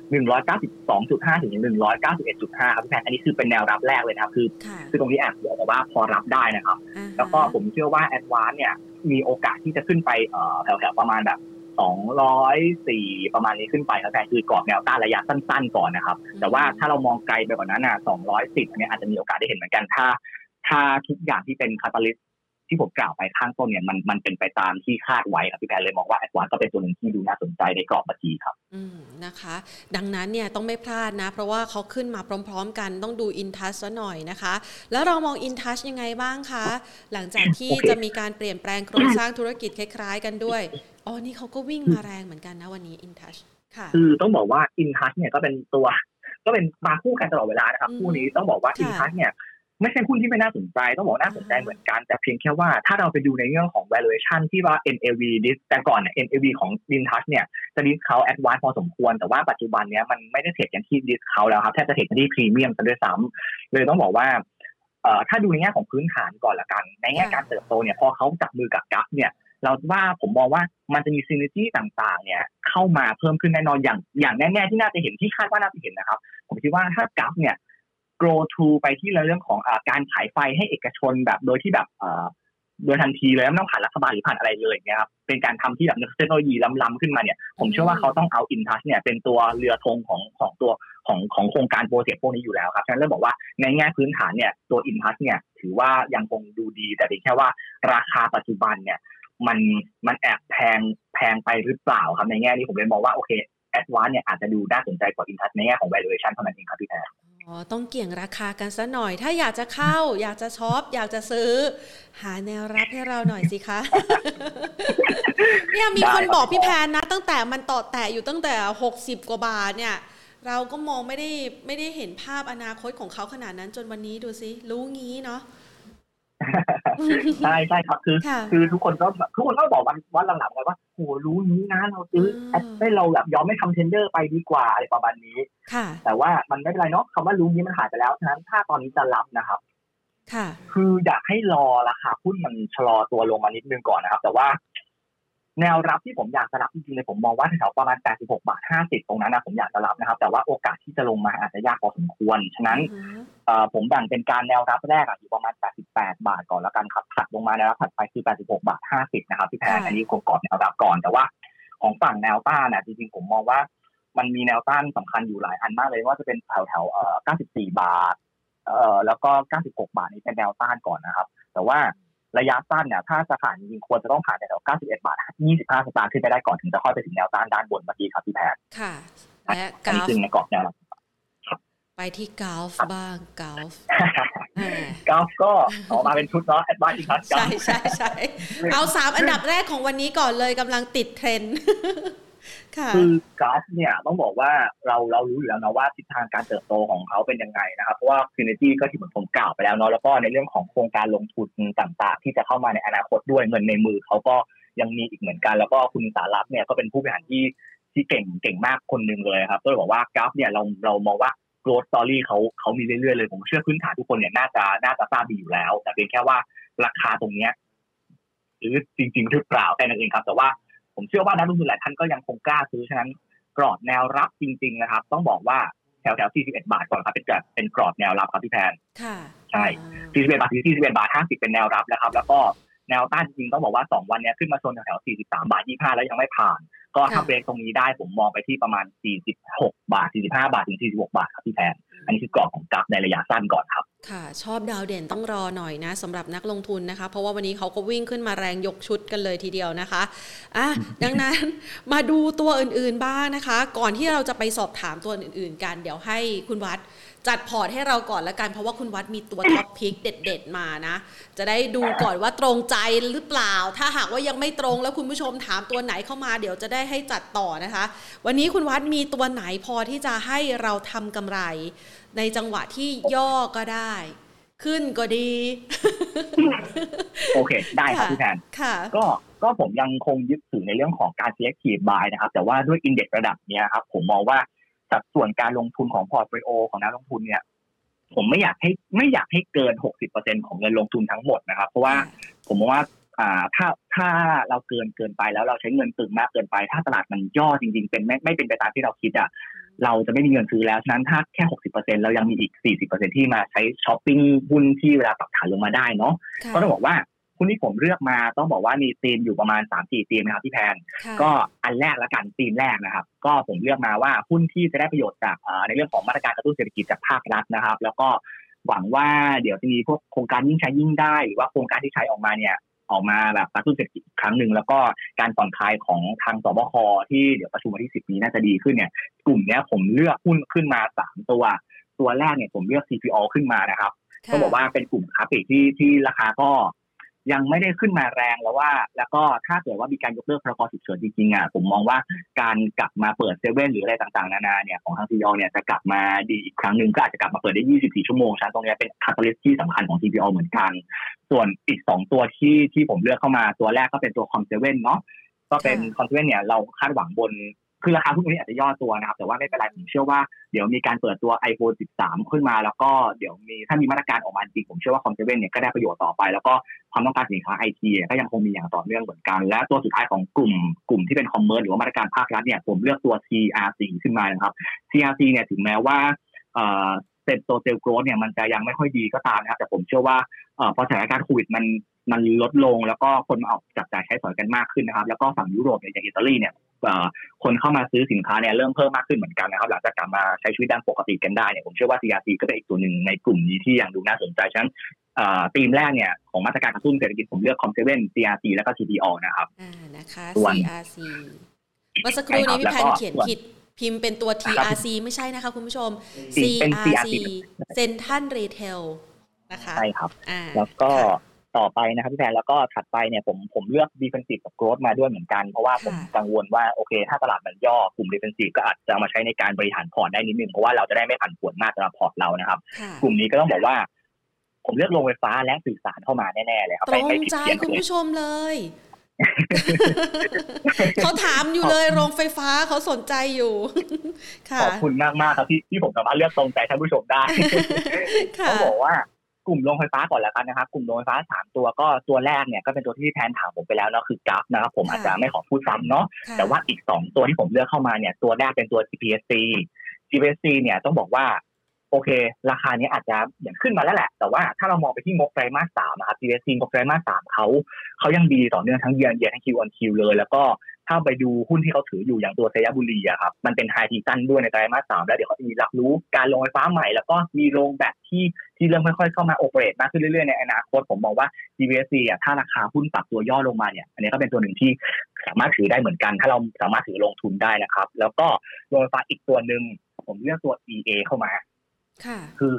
เอ่อหนึ่งร้อยเก้าสิบสองจุดห้าถึงหนึ่งร้อยเก้าสิบเอ็ดจุดห้าครับพี่แพนอันนี้คือเป็นแนวรับแรกเลยนะครับ คือคือตรงนี้แอบบอกว่าพอรับได้นะครับ แล้วก็ผมเชื่อว่าแอดวานเนี่ยมีโอกาสที่จะขึ้นไปเอ่อแถวๆประมาณแบบสองร้อยสี่ประมาณนี้ขึ้นไปครับแต่คือกรอบแนวต้านระยะสั้นๆก่อนนะครับ แต่ว่าถ้าเรามองไกลไปกว่านั้นอะสองร้อยสิบอันนี้อาจจะมีโอกาสได้เห็นเหมือนกันถ้า ถ้าทุกอย่างที่เป็นคาตาลิส ที่ผมกล่าวไปข้างต้นเนี่ยมันมันเป็นไปตามที่คาดไว้ครับพี่แพรเลยมองว่าแอดวานก็เป็นตัวหนึ่งที่ดูน่าสนใจในกรอบบัญชีครับ อืมนะคะ ดังนั้นเนี่ยต้องไม่พลาดนะ เพราะว่าเขาขึ้นมาพร้อม ๆ กันต้องดูอินทัชซะหน่อยนะคะ แล้วเรามองอินทัชยังไงบ้างคะ หลังจากที่จะมีการเปลี่ยนแปลงโครงสร้างธุรกิจคล้ายๆ กันด้วยอ๋อนี่เขาก็วิ่งมาแรงเหมือนกันนะวันนี้อินทัชค่ะคือต้องบอกว่าอินทัชเนี่ยก็เป็นตัว ก็เป็นมาคู่กันตลอดเวลานะครับคู่นี้ต้องบอกว่าอินทัชเนี่ย ไม่ใช่หุ้นที่ไม่น่าสนใจ ต้องบอกน่าสนใจเหมือนกัน แต่เพียงแค่ว่าถ้าเราไปดูในเรื่องของ valuation ที่ว่า NAV ดิสแต่ก่อนเนี่ย NAV ของ i n t o u c h เนี่ยจะดิสเขา advance พอสมควร แต่ว่าปัจจุบันเนี้ยมันไม่ได้เทรดกันที่ดิสเขาแล้วครับแทบจะเทรดกันที่พรีเมียมซะด้วยซ้ำเลยต้องบอกว่าเอ่อถ้าดูในแง่ของพื้นฐานก่อนละกัน ในแง่การเติบโตเนี่ยพอเขาจับมือกับกัฟเนี่ยเราว่าผมมองว่ามันจะมีซีนิจี้ต่างๆ เนี่ย เข้ามาเพิ่มขึ้นแน่นอนอย่างอย่างแน่ๆที่น่าจะเห็นที่คาดว่าน่าจะเห็นนะครับ ผมคิดว่าถ้ากัฟเนี่ย grow to ไปที่เรื่องของอการขายไฟให้เอกชนแบบโดยที่แบบโดยทันทีเลยไม่ต้องผ่านรัฐบาลหรือผ่านอะไรเลยเนี่ยครับเป็นการทำที่แบบเทคโนโลยีล้ำๆขึ้นมาเนี่ยผมเชื่อว่าเขาต้องเอา InTouch เนี่ยเป็นตัวเรือธงของของตัวของของโครงการ project พวกนี้อยู่แล้วครับฉะนั้นเลยบอกว่าในแง่พื้นฐานเนี่ยตัว InTouch เนี่ยถือว่ายังคงดูดี แต่เพียงแค่ว่าราคาปัจจุบันเนี่ยมันมันแอบแพงแพงไปหรือเปล่าครับในแง่นี้ผมเลยมองว่าโอเค Advance เนี่ยอาจจะดูน่าสนใจกว่า InTouch ในแง่ของ valuation เท่านั้นเองครับพี่แพร อ๋อต้องเกี่ยงราคากันซะหน่อย ถ้าอยากจะเข้า อยากจะช็อปอยากจะซื้อ หาแนวรับให้เราหน่อยสิคะเนี่ยมีคนบอกพี่แพนนะ ตั้งแต่มันต่อแตะอยู่ตั้งแต่หกสิบกว่าบาทเนี่ย เราก็มองไม่ได้ไม่ได้เห็นภาพอนาคตของเขาขนาดนั้นจนวันนี้ดูสิรู้งี้เนาะ ใช่ใช่ครับคือ คือทุกคนก็ทุกคนก็บอกวันวันหลังๆเลยว่าโหรู้นี้นะเราซื้อให้เราแบบยอมไม่ทำเทนเดอร์ไปดีกว่าอะไรประมาณนี้แต่ว่ามันไม่เป็นไรเนาะคำว่ารู้นี้มันหายไปแล้วฉะนั้นถ้าตอนนี้จะรับนะครับ ค่ะ คืออยากให้รอราคาหุ้นมันชะลอตัวลงมานิดนึงก่อนนะครับ แต่ว่า แนวรับที่ผมอยากจะรับจริงๆเลยผมมองว่าแถวประมาณ 86 บาท 50 ตรงนั้นนะผมอยากจะรับนะครับ แต่ว่าโอกาสที่จะลงมาอาจจะยากพอสมควร ฉะนั้นผมแบ่งเป็นการแนวรับแรกอยู่ประมาณ 88 บาทก่อนแล้วกันครับถัดลงมาแนวรับถัดไปคือ 86 บาท 50 นะครับพี่แพนอันนี้กรอบแนวรับก่อนแต่ว่า ของฝั่งแนวต้านนะจริงๆผมมองว่ามันมีแนวต้านสำคัญอยู่หลายอันมากเลยว่าจะเป็นแถวแถวเอ่อ94 บาท เอ่อแล้วก็ 96 บาทนี้เป็นแนวต้านก่อนนะครับ แต่ว่า ระยะสั้นเนี่ยถ้าจะผ่านจริงควรจะต้องผ่านแถว91 บาท 25 สตางค์ขึ้นไปได้ก่อนถึงจะค่อยไปถึงแนวต้านด้านบนเมื่อกี้ครับพี่แพทค่ะและ GULF ในกรอบแนวไปที่ GULF บ้าง GULF GULF ก็ออกมาเป็นชุดเนาะ Advance อีกครับใช่ใช่ใช่เอาสามอันดับแรกของวันนี้ก่อนเลยกำลังติดเทรนด์ คือ GULF เนี่ยต้องบอกว่าเราเรารู้อยู่แล้วนะว่าทิศทางการเติบโตของเขาเป็นยังไงนะครับเพราะว่าฟินิตี้ก็ที่เหมือนผมกล่าวไปแล้วเนาะแล้วก็ในเรื่องของโครงการลงทุนต่างๆ ที่จะเข้ามาในอนาคตด้วยเงินในมือเขาก็ยังมีอีกเหมือนกัน แล้วก็คุณสารัตเนี่ยก็เป็นผู้บริหารที่ที่เก่งเก่งมากคนหนึ่งเลยครับก็เลยบอกว่า GULF เนี่ยเราเรามองว่า growth story เขาเขามีเรื่อยๆเลย ผมเชื่อพื้นฐานทุกคนเนี่ยน่าจะน่าจะทราบดีอยู่แล้ว แต่เพียงแค่ว่าราคาตรงเนี้ยหรือจริง ๆ หรือเปล่าแค่นั้นเองครับ แต่ว่า ผมเชื่อว่านักลงทุนหลายท่านก็ยังคงกล้าซื้อฉะนั้นกรอบแนวรับจริง ๆ นะครับ ต้องบอกว่าแถวแถว41 บาทก่อนครับเป็นแบบเป็นกรอบแนวรับครับพี่แพนใช่41บาทถึง41บาท50เป็นแนวรับนะครับ แล้วก็ แนวต้านจริงต้องบอกว่า 2 วันนี้ขึ้นมาชนแถว43 บาท 25 แล้วยังไม่ผ่าน ก็ถ้าเบรกตรงนี้ได้ผมมองไปที่ประมาณ 46 บาท 45 บาทถึง 46 บาทครับพี่แพนอันนี้คือกรอบของ GULF ในระยะสั้นก่อนครับ ค่ะ ชอบดาวเด่นต้องรอหน่อยนะสำหรับนักลงทุนนะคะ เพราะว่าวันนี้เขาก็วิ่งขึ้นมาแรงยกชุดกันเลยทีเดียวนะคะอะดังนั้นมาดูตัวอื่นๆบ้างนะคะ ก่อนที่เราจะไปสอบถามตัวอื่น ๆ กัน เดี๋ยวให้คุณวัดจัดพอร์ตให้เราก่อนละกัน เพราะว่าคุณวัดมีตัวท็อปพิกเด็ด ๆ มานะ จะได้ดูก่อนว่าตรงใจหรือเปล่า ถ้าหากว่ายังไม่ตรงแล้วคุณผู้ชมถามตัวไหนเข้ามาเดี๋ยวจะได้ให้จัดต่อนะคะ วันนี้คุณวัดมีตัวไหนพอที่จะให้เราทำกำไร ในจังหวะที่ย่อก็ได้ ขึ้นก็ดี โอเค ได้ครับพี่แทนก็ก็ผมยังคงยึดถือในเรื่องของการ selective buy นะครับ แต่ว่าด้วย index ระดับนี้ครับผมมองว่า สัดส่วนการลงทุนของ portfolio ของนักลงทุนเนี่ย ผมไม่อยากให้ไม่อยากให้เกินหกสิบเปอร์เซ็นของเงินลงทุนทั้งหมดนะครับ เพราะว่าผมว่าอ่าถ้าถ้าเราเกินเกินไปแล้วเราใช้เงินตึงมากเกินไป ถ้าตลาดมันย่อจริง ๆ เป็นไม่ไม่เป็นไปตามที่เราคิดอะเราจะไม่มีเงินซื้อแล้วฉะนั้นถ้าแค่หกสิบเปอร์เซ็นเรายังมีอีกสี่สิบเปอร์เซ็นที่มาใช้ช้อปปิ้งหุ้นที่เวลาปรับฐานลงมาได้เนาะก็ต้องบอกว่า หุ้นที่ผมเลือกมาต้องบอกว่ามีธีมอยู่ประมาณ3ามสี่ธีมนะครับพี่แพน ก็อันแรกละกันธีมแรกนะครับ ก็ผมเลือกมาว่าหุ้นที่จะได้ประโยชน์จากในเรื่องของมาตรการกระตุ้นเศรษฐกิจจากภาครัฐนะครับ แล้วก็หวังว่าเดี๋ยวจะมีพวกโครงการยิ่งใช้ยิ่งได้หรือว่าโครงการที่ใช้ออกมาเนี่ยออกมาแบบกระตุ้นเศรษฐกิจครั้งหนึ่งแล้วก็การผ่อนคลายของทางสบคที่เดี๋ยวประชุมวันที่สิบนี้น่าจะดีขึ้นเนี่ย กลุ่มนี้ผมเลือกหุ้นขึ้นมาสามตัว ตัวแรกเนี่ยผมเลือก CPO ขึ้นมานะครับต้องบอกว่าเป็นกลุ่มค้าปลีกที่ที่ราคาก็ ยังไม่ได้ขึ้นมาแรงแล้วว่า แล้วก็ถ้าเกิดว่ามีการยกเลิกพรกฉุกเฉินจริงๆอะผมมองว่าการกลับมาเปิดเซเว่นหรืออะไรต่างๆ นานาเนี่ยของทางซีอเนี่ยจะกลับมาดีอีกครั้งหนึ่งก็อาจจะกลับมาเปิดได้ 24 ชั่วโมงฉะนั้นตรงนี้เป็น catalyst ที่สำคัญของ CPALL เหมือนกัน ส่วนอีก 2 ตัวที่ที่ผมเลือกเข้ามาตัวแรกก็เป็นตัว COM7เนาะก็เป็น COM7เนี่ยเราคาดหวังบน คือราคาหุ้นนี้อาจจะย่อตัวนะครับ แต่ว่าไม่เป็นไรผมเชื่อว่าเดี๋ยวมีการเปิดตัว iPhone 13 ขึ้นมา แล้วก็เดี๋ยวมีถ้ามีมาตรการออกมาจริงผมเชื่อว่า COM7เนี่ยก็ได้ประโยชน์ต่อไป แล้วก็ความต้องการสินค้าไอทีก็ยังคงมีอย่างต่อเนื่องเหมือนกัน และตัวสุดท้ายของกลุ่มกลุ่มที่เป็น commerce หรือว่ามาตรการภาครัฐเนี่ยผมเลือกตัว CRC ขึ้นมานะครับ CRC เนี่ยถึงแม้ว่าเซ็นโตเซลโกรดเนี่ยมันจะยังไม่ค่อยดีก็ตามนะครับแต่ผมเชื่อว่าพอสถานการณ์โควิดมันมันลดลงแล้วก็คนมาออกจับจ่ายใช้สอยกันมากขึ้นนะครับ แล้วก็ฝั่งยุโรปอย่างอิตาลีเนี่ย คนเข้ามาซื้อสินค้าเนี่ยเริ่มเพิ่มมากขึ้นเหมือนกันนะครับ หลังจากกลับมาใช้ชีวิตดังปกติกันได้เนี่ยผมเชื่อว่า CRC ก็เป็นอีกตัวหนึ่งในกลุ่มนี้ที่ยังดูน่าสนใจฉะนั้นธีมแรกเนี่ยของมาตรการกระตุ้นเศรษฐกิจผมเลือกคอมเซเว่น CRC แล้วก็ TPO นะครับอ่านะคะ CRC เมื่อสักครู่นี้พี่แพนเขียนผิดพิมพ์เป็นตัว TRC ไม่ใช่นะคะคุณผู้ชม CRC Central Retail นะคะใช่ครับ แล้วก็ ต่อไปนะครับพี่แพนแล้วก็ถัดไปเนี่ยผมผมเลือก defensive กับ growth มาด้วยเหมือนกัน เพราะว่าผมกังวลว่าโอเค ถ้าตลาดมันย่อกลุ่ม defensive ก็อาจจะมาใช้ในการบริหารพอร์ตได้นิดนึงเพราะว่าเราจะได้ไม่ผันผวนมากสำหรับพอร์ตเรานะครับ กลุ่มนี้ก็ต้องบอกว่า ผมเลือกโรงไฟฟ้าและสื่อสารเข้ามาแน่ๆเลยครับตรงใจคุณผู้ชมเลยเขาถามอยู่เลยโรงไฟฟ้าเขาสนใจอยู่ขอบคุณมากมากครับที่ที่ผมสามารถเลือกตรงใจท่านผู้ชมได้เขาบอกว่า กลุ่มโรงไฟฟ้าก่อนแล้วกันนะครับกลุ่มโรงไฟฟ้าสามตัวก็ตัวแรกเนี่ยก็เป็นตัวที่แทนถามผมไปแล้วเนาะคือกราฟนะครับผมอาจจะไม่ขอพูดซ้ำเนาะแต่ว่าอีกสองตัวที่ผมเลือกเข้ามาเนี่ยตัวแรกเป็นตัว GPSC GPSC เนี่ยต้องบอกว่าโอเค ราคานี้อาจจะอย่างขึ้นมาแล้วแหละ แต่ว่าถ้าเรามองไปที่งบไตรมาสสามนะครับ GPSC งบไตรมาสสามเขาเขายังดีต่อเนื่องทั้งเยียร์เยียร์ทั้งคิวออนคิวเลย แล้วก็ ถ้าไปดูหุ้นที่เขาถืออยู่อย่างตัวเซยบุรีอะครับมันเป็นไฮทีตันด้วยในไตรมาสสามแล้วเดี๋ยวเขาจะมีรับรู้การลงไฟฟ้าใหม่ แล้วก็มีโรงแบตที่ที่เริ่มค่อยๆเข้ามาโอเปเรตมากขึ้นเรื่อยๆในอนาคตผมมองว่า GVC อะถ้าราคาหุ้นปรับตัวย่อลงมาเนี่ยอันนี้ก็เป็นตัวหนึ่งที่สามารถถือได้เหมือนกัน ถ้าเราสามารถถือลงทุนได้นะครับ แล้วก็โรงไฟฟ้าอีกตัวหนึ่งผมเลือกตัว EA เข้ามาค่ะคือ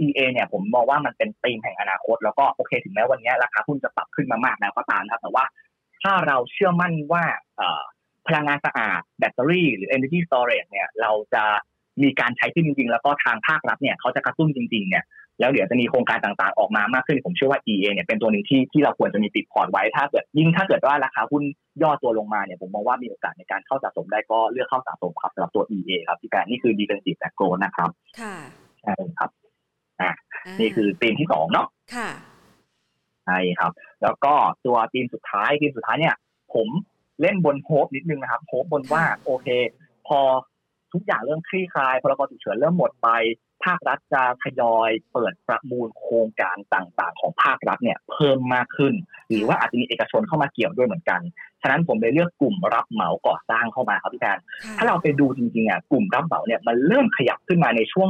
EA เนี่ยผมมองว่ามันเป็นธีมแห่งอนาคต แล้วก็โอเคถึงแม้วันนี้ราคาหุ้นจะปรับขึ้นมามากแล้วก็ตามครับแต่ว่า ถ้าเราเชื่อมั่นว่าพลังงานสะอาดแบตเตอรี่หรือ energy storage เนี่ยเราจะมีการใช้ที่จริง ๆ แล้วก็ทางภาครัฐเนี่ยเขาจะกระตุ้นจริง ๆ เนี่ยแล้วเดี๋ยวจะมีโครงการต่างๆออกมามากขึ้นผมเชื่อว่า EA เนี่ยเป็นตัวหนึ่งที่ที่เราควรจะมีติดพอร์ตไว้ถ้าเกิดยิ่งถ้าเกิดว่าราคาหุ้นย่อตัวลงมาเนี่ยผมมองว่ามีโอกาสในการเข้าสะสมได้ก็เลือกเข้าสะสมครับสำหรับตัว EA ครับที่การนี่คือ defensive แต่โกลนะครับ ค่ะใช่ครับอ่านี่คือธีมที่สองเนาะค่ะ ใช่ครับ แล้วก็ตัวธีมสุดท้ายธีมสุดท้ายเนี่ย ผมเล่นบนโฮปนิดนึงนะครับโฮปบนว่าโอเค พอทุกอย่างเริ่มคลี่คลายพรกฉุกเฉินเริ่มหมดไปภาครัฐจะทยอยเปิดประมูลโครงการต่างๆ ของภาครัฐเนี่ยเพิ่มมากขึ้น หรือว่าอาจจะมีเอกชนเข้ามาเกี่ยวด้วยเหมือนกัน ฉะนั้นผมเลยเลือกกลุ่มรับเหมาก่อสร้างเข้ามาครับพี่แทนถ้าเราไปดูจริงๆอะกลุ่มรับเหมาเนี่ยมันเริ่มขยับขึ้นมาในช่วง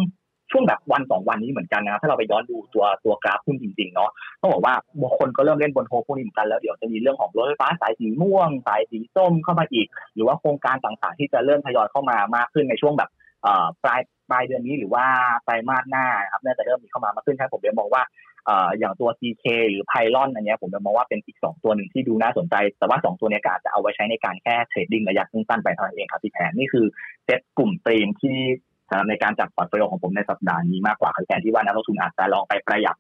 ช่วงแบบวันสองวันนี้เหมือนกันนะถ้าเราไปย้อนดูตัวตัวกราฟหุ้นจริงๆเนาะต้องบอกว่าบางคนก็เริ่มเล่นบนโฮพวกนี้เหมือนกันแล้วเดี๋ยวจะมีเรื่องของรถไฟฟ้าสายสีม่วง สายสีส้มเข้ามาอีก หรือว่าโครงการต่างๆ ที่จะเริ่มทยอยเข้ามามากขึ้นในช่วงแบบปลายปลายเดือนนี้หรือว่าไตรมาสหน้าครับน่าจะเริ่มมีเข้ามามากขึ้นใช่ผมเลยมองว่าอย่างตัว CK หรือ PYLON อันนี้ผมจะมองว่าเป็นอีก 2 ตัวหนึ่งที่ดูน่าสนใจ แต่ว่า 2 ตัวนี้การจะเอาไว้ใช้ในการแค่ trading ระยะสั้นๆไปเท่านั้นเองครับพี่แพนนี่คือเซตกลุ่มตรีมที่ สำหรับในการจัด portfolio ของผมในสัปดาห์นี้มากกว่าแทนที่ว่านักลงทุนอาจจะลองไปประยุกต์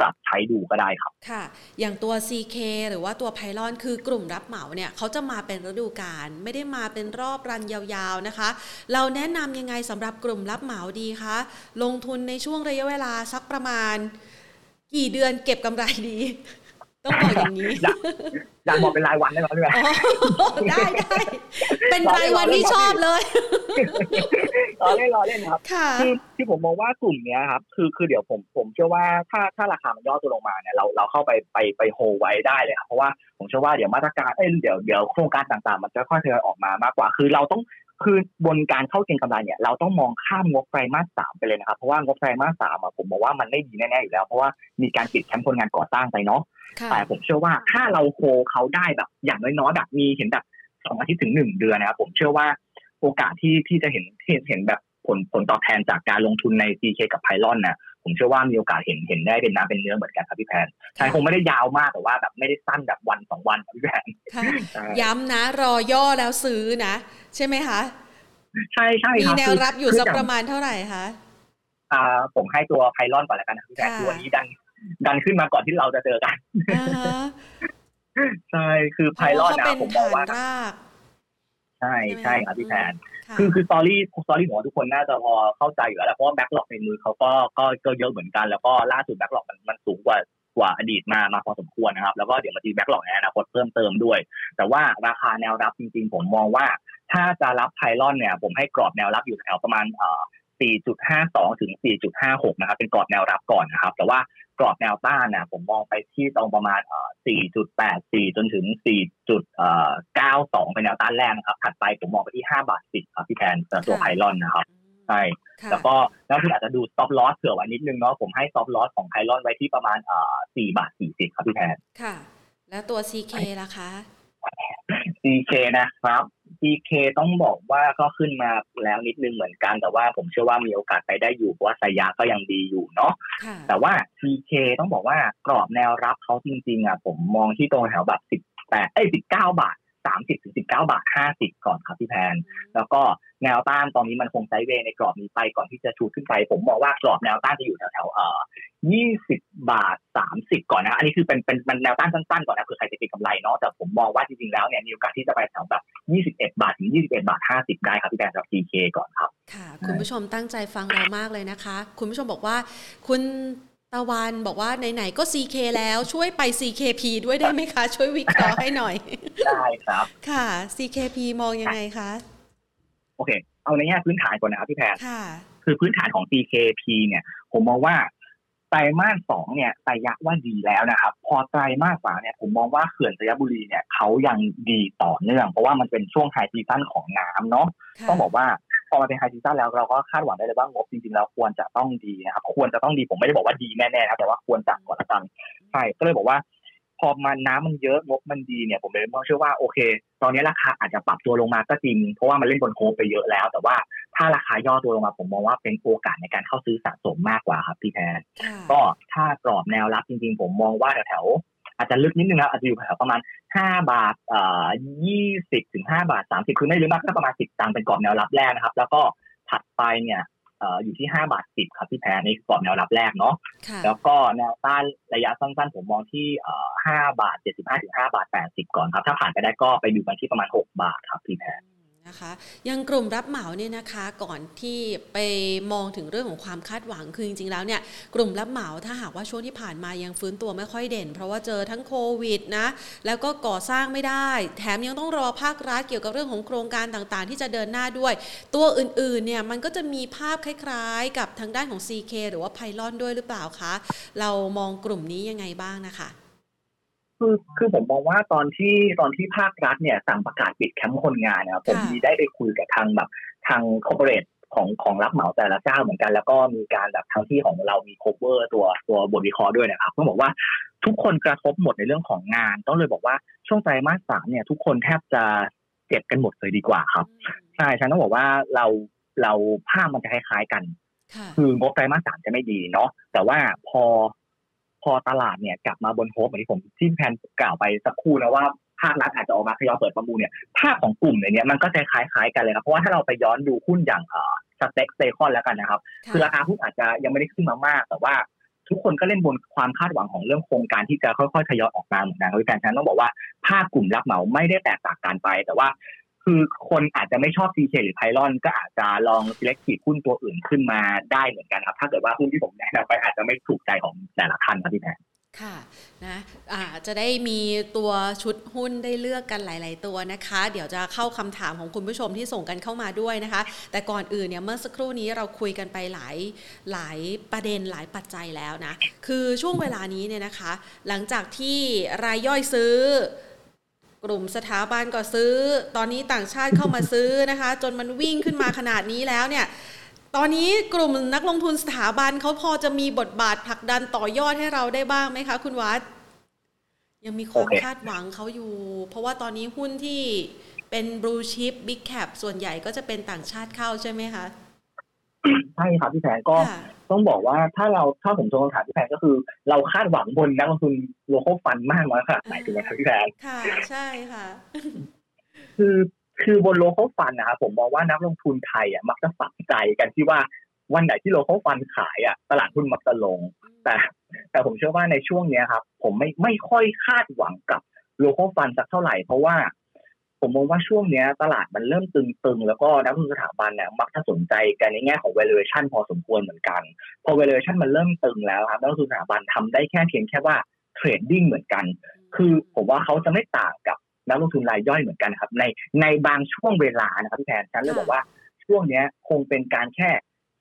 ปรับใช้ดูก็ได้ครับ ค่ะ อย่างตัว CK หรือว่าตัว PYLON คือกลุ่มรับเหมาเนี่ยเขาจะมาเป็นฤดูกาลไม่ได้มาเป็นรอบรันยาวๆนะคะ เราแนะนำยังไงสำหรับกลุ่มรับเหมาดีคะลงทุนในช่วงระยะเวลาสักประมาณ กี่เดือนเก็บกำไรดี ต้องบอกอย่างนี้อยากบอกเป็นรายวันได้ไหมพี่แม่ได้ได้เป็นรายวันที่ชอบเลยรอเล่นรอเล่นครับคือที่ผมมองว่ากลุ่มเนี้ยครับ คือคือเดี๋ยวผมผมเชื่อว่าถ้าถ้าราคามันย่อตัวลงมาเนี่ยเราเราเข้าไปไปไปโฮไว้ได้เลยครับเพราะว่าผมเชื่อว่าเดี๋ยวมาตรการเอ้ยเดี๋ยวเดี๋ยวโครงการต่างๆ มันจะค่อยๆทยอยออกมามากกว่า คือเราต้อง คือบนการเข้าเก็งกำไรเนี่ยเราต้องมองข้ามงบไตรมาสสามไปเลยนะครับ เพราะว่างบไตรมาสสามอะผมบอกว่ามันไม่ดีแน่ๆอยู่แล้ว เพราะว่ามีการปิดแคมป์คนงานก่อสร้างไปเนาะแต่ผมเชื่อว่าถ้าเราโคเขาได้แบบ อย่างน้อยๆแบบมีเห็นแบบสองอาทิตย์ถึงหนึ่งเดือนนะครับผมเชื่อว่าโอกาสที่ที่จะเห็นเห็นเห็นแบบผลผลตอบแทนจากการลงทุนใน CK กับไพลอนนะ ผมเชื่อว่ามีโอกาสเห็นเห็นได้เป็นน้ำเป็นเนื้อเหมือนกันครับพี่แพนใช่คงไม่ได้ยาวมากแต่ว่าแบบไม่ได้สั้นแบบวันสองวันครับพี่แพนย้ำนะ รอย่อแล้วซื้อนะ ใช่ไหมคะ ใช่ใช่มีแนวรับอยู่สักประมาณเท่าไหร่คะอ่าผมให้ตัวไพลอนก่อนแล้วกันนะพี่แพนตัวนี้ดันดันขึ้นมาก่อนที่เราจะเจอกันใช่คือไพลอนนะผมมองว่าใช่ใช่ครับพี่แพน คือคือ story story ผมว่าทุกคนน่าจะพอเข้าใจอยู่แล้วเพราะว่า backlog ในมือเขาก็ก็ก็เยอะเหมือนกัน แล้วก็ล่าสุดแบ็กหลอกมันมันสูงกว่ากว่าอดีตมามาพอสมควรนะครับ แล้วก็เดี๋ยวมาตีแบ็กหลอกในอนาคตเพิ่มเติมด้วย แต่ว่าราคาแนวรับจริง ๆ ผมมองว่า ถ้าจะรับไพลอนเนี่ย ผมให้กรอบแนวรับอยู่แถวประมาณเอ่อ4.52 ถึง 4.56 นะครับ เป็นกรอบแนวรับก่อนนะครับ แต่ว่า กรอบแนวต้านนะผมมองไปที่ตรงประมาณ 4.84 จนถึง 4.92 เป็นแนวต้านแรกนะครับ ถัดไปผมมองไปที่ 5 บาท 10ครับพี่แทนตัวไพลอนนะครับใช่แล้วก็แล้วที่อาจจะดู stop loss เผื่อไว้นิดนึงเนาะผมให้ stop loss ของไพลอนไว้ที่ประมาณ4บาท40ครับพี่แทนค่ะ แล้วตัว CK ล่ะคะ CK นะครับ CK ต้องบอกว่าก็ขึ้นมาแล้วนิดนึงเหมือนกัน แต่ว่าผมเชื่อว่ามีโอกาสไปได้อยู่เพราะว่าสายาก็ยังดีอยู่เนาะแต่ว่า CK ต้องบอกว่ากรอบแนวรับเขาจริงๆอะผมมองที่ตรงแถวแบบสิบแปดเอ้ยสิบเก้าบาทสามสิบถึงสิบเก้าบาทห้าสิบก่อนครับพี่แพน แล้วก็แนวต้านตอนนี้มันคงไซเวในกรอบนี้ไปก่อนที่จะชูขึ้นไป ผมมองว่ากรอบแนวต้านจะอยู่แถวๆเอ่อยี่สิบบาทสามสิบก่อนนะ อันนี้คือเป็นเป็นแนวต้านสั้นๆก่อนนะเผื่อใครจะเก็งกำไรเนาะแต่ผมมองว่าจริงๆแล้วเนี่ยมีโอกาสที่จะไปแถวแบบ ยี่สิบเอ็ดบาทถึงยี่สิบเอ็ดบาทห้าสิบได้ครับพี่แพนสำหรับ TK ก่อนครับ ค่ะ คุณผู้ชมตั้งใจฟังเรามากเลยนะคะ คุณผู้ชมบอกว่า คุณตะวันบอกว่าไหนๆก็ CK แล้วช่วยไป CKP ด้วยได้ไหมคะ ช่วยวิเคราะห์ให้หน่อย ได้ครับ ค่ะ CKP มองยังไงคะ โอเค เอาในแง่พื้นฐานก่อนนะครับพี่แพรค่ะคือพื้นฐานของ CKP เนี่ย ผมมองว่าไตรมาสสองเนี่ยไตรยะว่าดีแล้วนะครับ พอไตรมาสสามเนี่ยผมมองว่าเขื่อนสยบุรีเนี่ยเขายังดีต่อเนื่อง เพราะว่ามันเป็นช่วงไฮซีซั่นของน้ำเนาะต้องบอกว่าพอมาเป็นไฮซีซั่นแล้วเราก็คาดหวังได้เลยว่างบจริงๆแล้วควรจะต้องดีนะครับควรจะต้องดีผมไม่ได้บอกว่าดีแน่ๆนะแต่ว่าควรจะก่อนละกันใช่ก็เลยบอกว่า พอมันน้ำมันเยอะงบมันดีเนี่ยผมเลยมองเชื่อว่าโอเค ตอนนี้ราคาอาจจะปรับตัวลงมาก็จริง เพราะว่ามันเล่นบนโคไปเยอะแล้ว แต่ว่า ถ้าราคาย่อตัวลงมาผมมองว่าเป็นโอกาสในการเข้าซื้อสะสมมากกว่าครับพี่แทนก็ถ้ากรอบแนวรับจริงๆ ผมมองว่าแถวอาจจะลึกนิดนึงนะอาจจะอยู่แถวประมาณห้าบาทเอ่อยี่สิบถึงห้าบาทสามสิบคือไม่ลึกมากก็ประมาณสิบตังค์เป็นกรอบแนวรับแรกนะครับ แล้วก็ถัดไปเนี่ยอยู่ที่ห้าบาทสิบครับที่แพ้ในกรอบแนวรับแรกเนาะแล้วก็แนวต้านระยะสั้นๆ ผมมองที่ห้าบาทเจ็ดสิบห้าถึงห้าบาทแปดสิบก่อนครับ ถ้าผ่านไปได้ก็ไปดูกันที่ประมาณหกบาทครับพี่แพ้ นะคะยังกลุ่มรับเหมาเนี่ยนะคะก่อนที่ไปมองถึงเรื่องของความคาดหวังคือจริงๆแล้วเนี่ยกลุ่มรับเหมาถ้าหากว่าช่วงที่ผ่านมายังฟื้นตัวไม่ค่อยเด่น เพราะว่าเจอทั้งโควิดนะแล้วก็ก่อสร้างไม่ได้ แถมยังต้องรอภาครัฐเกี่ยวกับเรื่องของโครงการต่างๆ ที่จะเดินหน้าด้วย ตัวอื่นๆเนี่ยมันก็จะมีภาพคล้ายๆ กับทางด้านของ CK หรือว่าไพลอนด้วยหรือเปล่าคะเรามองกลุ่มนี้ยังไงบ้างนะคะ คือคือผมมองว่าตอนที่ตอนที่ภาครัฐเนี่ยสั่งประกาศปิดแคมป์คนงานนะครับผมมีได้ไปคุยกับทางแบบทาง corporate ของของรับเหมาแต่ละเจ้าเหมือนกัน แล้วก็มีการแบบทางที่ของเรามี cover ตัวตัวบทวิเคราะห์ด้วยนะครับต้องบอกว่าทุกคนกระทบหมดในเรื่องของงาน ต้องเลยบอกว่าช่วงไตรมาสสามเนี่ยทุกคนแทบจะเจ็บกันหมดเลยดีกว่าครับใช่ฉันต้องบอกว่าเราเราภาพมันจะคล้ายๆกัน คืองบไตรมาสสามจะไม่ดีเนาะแต่ว่าพอ พอตลาดเนี่ยกลับมาบน hope เหมือนที่ผมที่แพนกล่าวไปสักครู่นะว่าภาครัฐอาจจะออกมาทยอยเปิดประมูลเนี่ยภาพของกลุ่มในนี้มันก็จะคล้ายๆกันเลยครับเพราะว่าถ้าเราไปย้อนดูหุ้นอย่างเอ่อ STEC เซคอนแล้วกันนะครับ คือราคาหุ้นอาจจะยังไม่ได้ขึ้นมามาก แต่ว่าทุกคนก็เล่นบนความคาดหวังของเรื่องโครงการที่จะค่อยๆทยอยออกมาเหมือนกันครับพี่แพนฉันต้องบอกว่าภาคกลุ่มรับเหมาไม่ได้แตกต่างกันไป แต่ว่า คือคนอาจจะไม่ชอบ CK หรือไพลอนก็อาจจะลอง selective หุ้นตัวอื่นขึ้นมาได้เหมือนกันครับ ถ้าเกิดว่าหุ้นที่ผมแนะนำไปอาจจะไม่ถูกใจของแต่ละท่านครับพี่แพนค่ะนะะจะได้มีตัวชุดหุ้นได้เลือกกันหลาย ๆ ตัวนะคะ เดี๋ยวจะเข้าคำถามของคุณผู้ชมที่ส่งกันเข้ามาด้วยนะคะ แต่ก่อนอื่นเนี่ยเมื่อสักครู่นี้เราคุยกันไปหลายหลายประเด็นหลายปัจจัยแล้วนะ คือช่วงเวลานี้เนี่ยนะคะ หลังจากที่รายย่อยซื้อ กลุ่มสถาบันก็ซื้อ ตอนนี้ต่างชาติเข้ามาซื้อนะคะ จนมันวิ่งขึ้นมาขนาดนี้แล้วเนี่ยตอนนี้กลุ่มนักลงทุนสถาบันเขาพอจะมีบทบาทผลักดันต่อยอดให้เราได้บ้างไหมคะ คุณวัด ยังมีความคาดหวังเขาอยู่ เพราะว่าตอนนี้หุ้นที่เป็นบลูชิพบิ๊กแคปส่วนใหญ่ก็จะเป็นต่างชาติเข้าใช่ไหมคะ ใช่ครับพี่แพนก็ ต้องบอกว่าถ้าเราถ้าผมชงคำถามพี่แพนก็คือ เราคาดหวังบนนักลงทุน local fund มากน้อยขนาดไหนถูกไหมครับพี่แพนค่ะใช่ค่ะคือคือบน local fund นะครับผมมองว่านักลงทุนไทยอะมักจะฝังใจกันที่ว่าวันไหนที่ local fund ขายอะตลาดหุ้นมักจะลง แต่แต่ผมเชื่อว่าในช่วงเนี้ยครับ ผมไม่ไม่ค่อยคาดหวังกับ local fund สักเท่าไหร่เพราะว่า ผมมองว่าช่วงเนี้ยตลาดมันเริ่มตึงๆ แล้วก็นักลงทุนสถาบันเนี่ยมักจะสนใจกันในแง่ของ valuation พอสมควรเหมือนกัน พอ valuation มันเริ่มตึงแล้วครับนักลงทุนสถาบันทำได้แค่เพียงแค่ว่า trading เหมือนกัน คือผมว่าเขาจะไม่ต่างกับนักลงทุนรายย่อยเหมือนกันครับ ในในบางช่วงเวลานะครับพี่แพนฉันเลยบอกว่าช่วงเนี้ยคงเป็นการแค่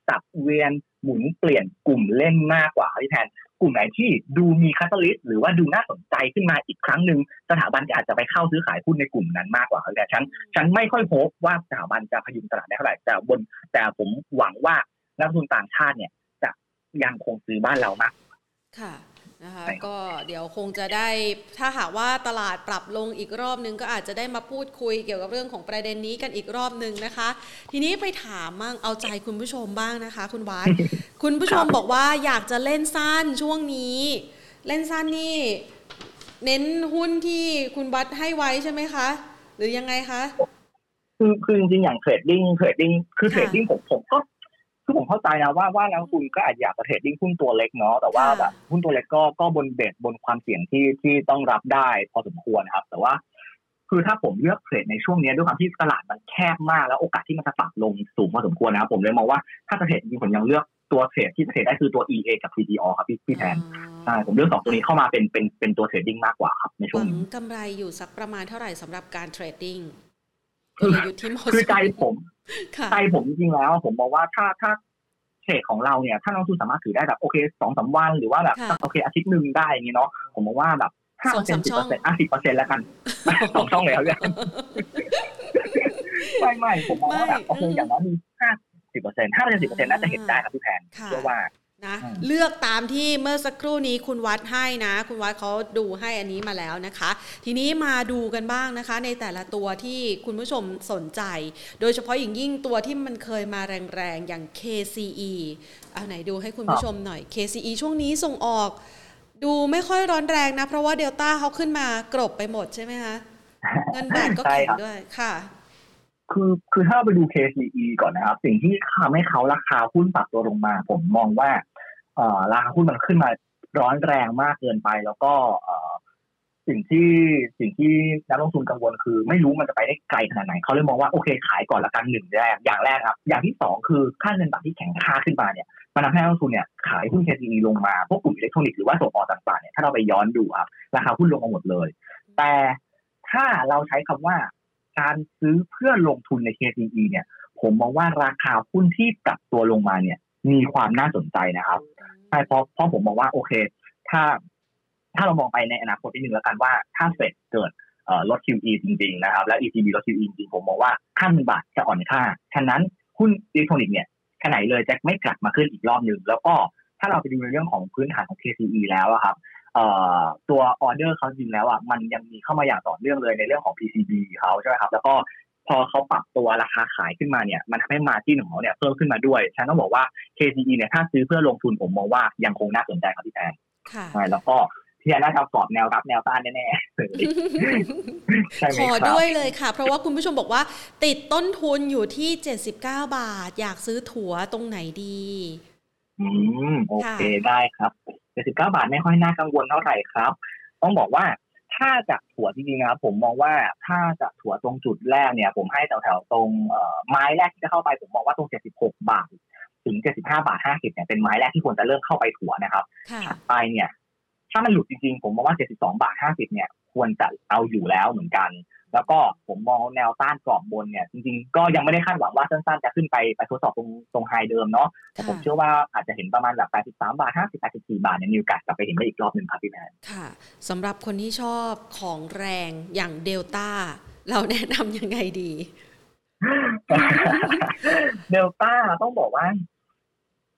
สับเวียนหมุนเปลี่ยนกลุ่มเล่นมากกว่าพี่แพน กลุ่มไหนที่ดูมี catalyst หรือว่าดูน่าสนใจขึ้นมาอีกครั้งหนึ่งสถาบันก็อาจจะไปเข้าซื้อขายหุ้นในกลุ่มนั้นมากกว่าครับแต่ฉันฉันไม่ค่อยโฮปว่าสถาบันจะพยุงตลาดได้เท่าไหร่แต่บนแต่ผมหวังว่านักลงทุนต่างชาติเนี่ยจะยังคงซื้อบ้านเรามากค่ะ นะคะใช่ครับก็เดี๋ยวคงจะได้ถ้าหากว่าตลาดปรับลงอีกรอบนึงก็อาจจะได้มาพูดคุยเกี่ยวกับเรื่องของประเด็นนี้กันอีกรอบนึงนะคะ ทีนี้ไปถามมั่งเอาใจคุณผู้ชมบ้างนะคะ คุณวัดคุณผู้ชมบอกว่าอยากจะเล่นสั้นช่วงนี้ เล่นสั้นนี่เน้นหุ้นที่คุณวัดให้ไว้ใช่ไหมคะ หรือยังไงคะคือคือจริงๆอย่าง trading trading คือค่ะเทรดดิ้งผมผมก็ คือผมเข้าใจนะว่าว่านักลงทุนก็อาจอยากจะ trading หุ้นตัวเล็กเนาะแต่ว่าค่ะแบบหุ้นตัวเล็กก็ก็บน base บนความเสี่ยงที่ที่ต้องรับได้พอสมควรนะครับ แต่ว่า คือถ้าผมเลือก trade ในช่วงนี้ด้วยความที่ตลาดมันแคบมากแล้วโอกาสที่มันจะปรับลงสูงพอสมควรนะครับผมเลยมองว่าถ้าจะ trade จริงๆผมยังเลือกตัวเทรดที่จะเทรดได้คือตัว EA กับ TDO ครับพี่พี่แทนใช่ผมเลือกสองตัวนี้เข้ามาเป็นเป็นเป็นตัวเทรดดิ้งมากกว่าครับในหช่วงวังนี้กำไรอยู่สักประมาณเท่าไหร่สำหรับการเทรดดิ้งก คือลยุทธ์ที่เหมาะสมคือใจผมค่ะใจผมจริงๆแล้ว ผมบอกว่าถ้าถ้าเทรดของเราเนี่ย ถ้านักลงทุนสามารถถือได้แบบโอเคสองสามวันหรือว่าแบบค่ะสักโอเคอาทิตย์หนึ่งได้อย่างนี้เนาะผมบอกว่าแบบห้าสเปอองร์เซ็นสามต์สิบช่เปอองร์เซ็นต์อะสิบเปอร์เซ็นต์แล้วกันสองช่องเลยครับเนี่ยไม่ไม่ผมมองว่าแบบไม่โอเคอืมอย่างน้อยมีห้าสิบเปอร์เซ็นต์ห้าเปอร์เซ็นต์สิบเปอร์เซ็นต์น่าจะเห็นได้ครับพี่แพนค่ะเชื่อว่า นะอืมเลือกตามที่เมื่อสักครู่นี้คุณวัดให้นะ คุณวัดเขาดูให้อันนี้มาแล้วนะคะ ทีนี้มาดูกันบ้างนะคะ ในแต่ละตัวที่คุณผู้ชมสนใจ โดยเฉพาะอย่างยิ่งตัวที่มันเคยมาแรงๆ อย่าง KCE เอาไหนดูให้คุณผู้ชมหน่อย KCE ช่วงนี้ส่งออก ดูไม่ค่อยร้อนแรงนะ เพราะว่าเดลต้าเขาขึ้นมากรบไปหมดใช่ไหมคะเงินบาทก็ใช่แข็งครับด้วยค่ะคือคือถ้าเราไปดู KCE ก่อนนะครับ สิ่งที่ทำให้เขาราคาหุ้นปรับตัวลงมา ผมมองว่าเอ่อ ราคาหุ้นมันขึ้นมาร้อนแรงมากเกินไป แล้วก็สิ่งที่สิ่งที่นักลงทุนกังวลคือ ไม่รู้มันจะไปได้ไกลขนาดไหนเขาเลยมองว่าโอเคขายก่อนละกันหนึ่งแรกอย่างแรกครับ อย่างที่สองคือค่าเงินบาทที่แข็งค่าขึ้นมาเนี่ยมันทำให้นักลงทุนเนี่ยขายหุ้น KCE ลงมาพวกกลุ่มอิเล็กทรอนิกส์หรือว่าส่งออกต่างๆเนี่ยถ้าเราไปย้อนดูครับราคาหุ้นลงมาหมดเลย แต่ถ้าเราใช้คำว่าการซื้อเพื่อลงทุนใน KCE เนี่ย ผมมองว่าราคาหุ้นที่ปรับตัวลงมาเนี่ย มีความน่าสนใจนะครับใช่เพราะเพราะผมมองว่าโอเค ถ้าถ้าเรามองไปในอนาคตนิดนึงแล้วกันว่าถ้าเฟดเกิดลด QE จริง ๆ นะครับ แล้ว ECB ลด QE จริงผมมองว่าค่าเงินบาทจะอ่อนค่า ฉะนั้นหุ้นอิเล็กทรอนิกส์เนี่ยแค่ไหนเลยจะไม่กลับมาขึ้นอีกรอบหนึ่งแล้วก็ถ้าเราไปดูในเรื่องของพื้นฐานของ KCE แล้วครับตัวออเดอร์เขาจริงแล้วอะมันยังมีเข้ามาอย่างต่อเนื่องเลยในเรื่องของ PCB เขาใช่ไหมครับ แล้วก็ พอเขาปรับตัวราคาขายขึ้นมาเนี่ย มันทำให้มาที่ของเขาเนี่ยเพิ่มขึ้นมาด้วย ฉันต้องบอกว่า KCE เนี่ยถ้าซื้อเพื่อลงทุนผมมองว่ายังคงน่าสนใจครับพี่แพนค่ะใช่แล้วก็พี่แอนน่าจะกรอบแนวรับแนวต้านแน่ๆเลยใช่ไหมขอครับด้วยเลยค่ะ เพราะว่าคุณผู้ชมบอกว่า ติดต้นทุนอยู่ที่ 79 บาท อยากซื้อถั่วตรงไหนดี อืม โอเคได้ครับ 79 บาทไม่ค่อยน่ากังวลเท่าไหร่ครับ ต้องบอกว่า ถ้าจะถั่วจริงๆนะครับผมมองว่าถ้าจะถั่วตรงจุดแรกเนี่ย ผมให้แถวๆตรงเอ่อไม้แรกที่จะเข้าไปผมมองว่าตรง 76 บาท ถึง 75 บาท 50เนี่ยเป็นไม้แรกที่ควรจะเริ่มเข้าไปถั่วนะครับค่ะถัดไปเนี่ย ถ้ามันหลุดจริงๆ ผมมองว่า 72 บาท 50เนี่ยควรจะเอาอยู่แล้วเหมือนกัน แล้วก็ผมมองแนวต้านกรอบบนเนี่ยจริงๆ ก็ยังไม่ได้คาดหวังว่าสั้นๆ จะขึ้นไปไปทดสอบตรงตรงไฮเดิมเนาะแต่ผมค่ะเชื่อว่าอาจจะเห็นประมาณแบบ 83 บาท 50 84 บาทเนี่ยมีโอกาสกลับไปเห็นได้อีกรอบหนึ่งครับพี่แมนค่ะสำหรับคนที่ชอบของแรงอย่างเดลต้าเราแนะนำยังไงดีเดลต้าต้องบอกว่า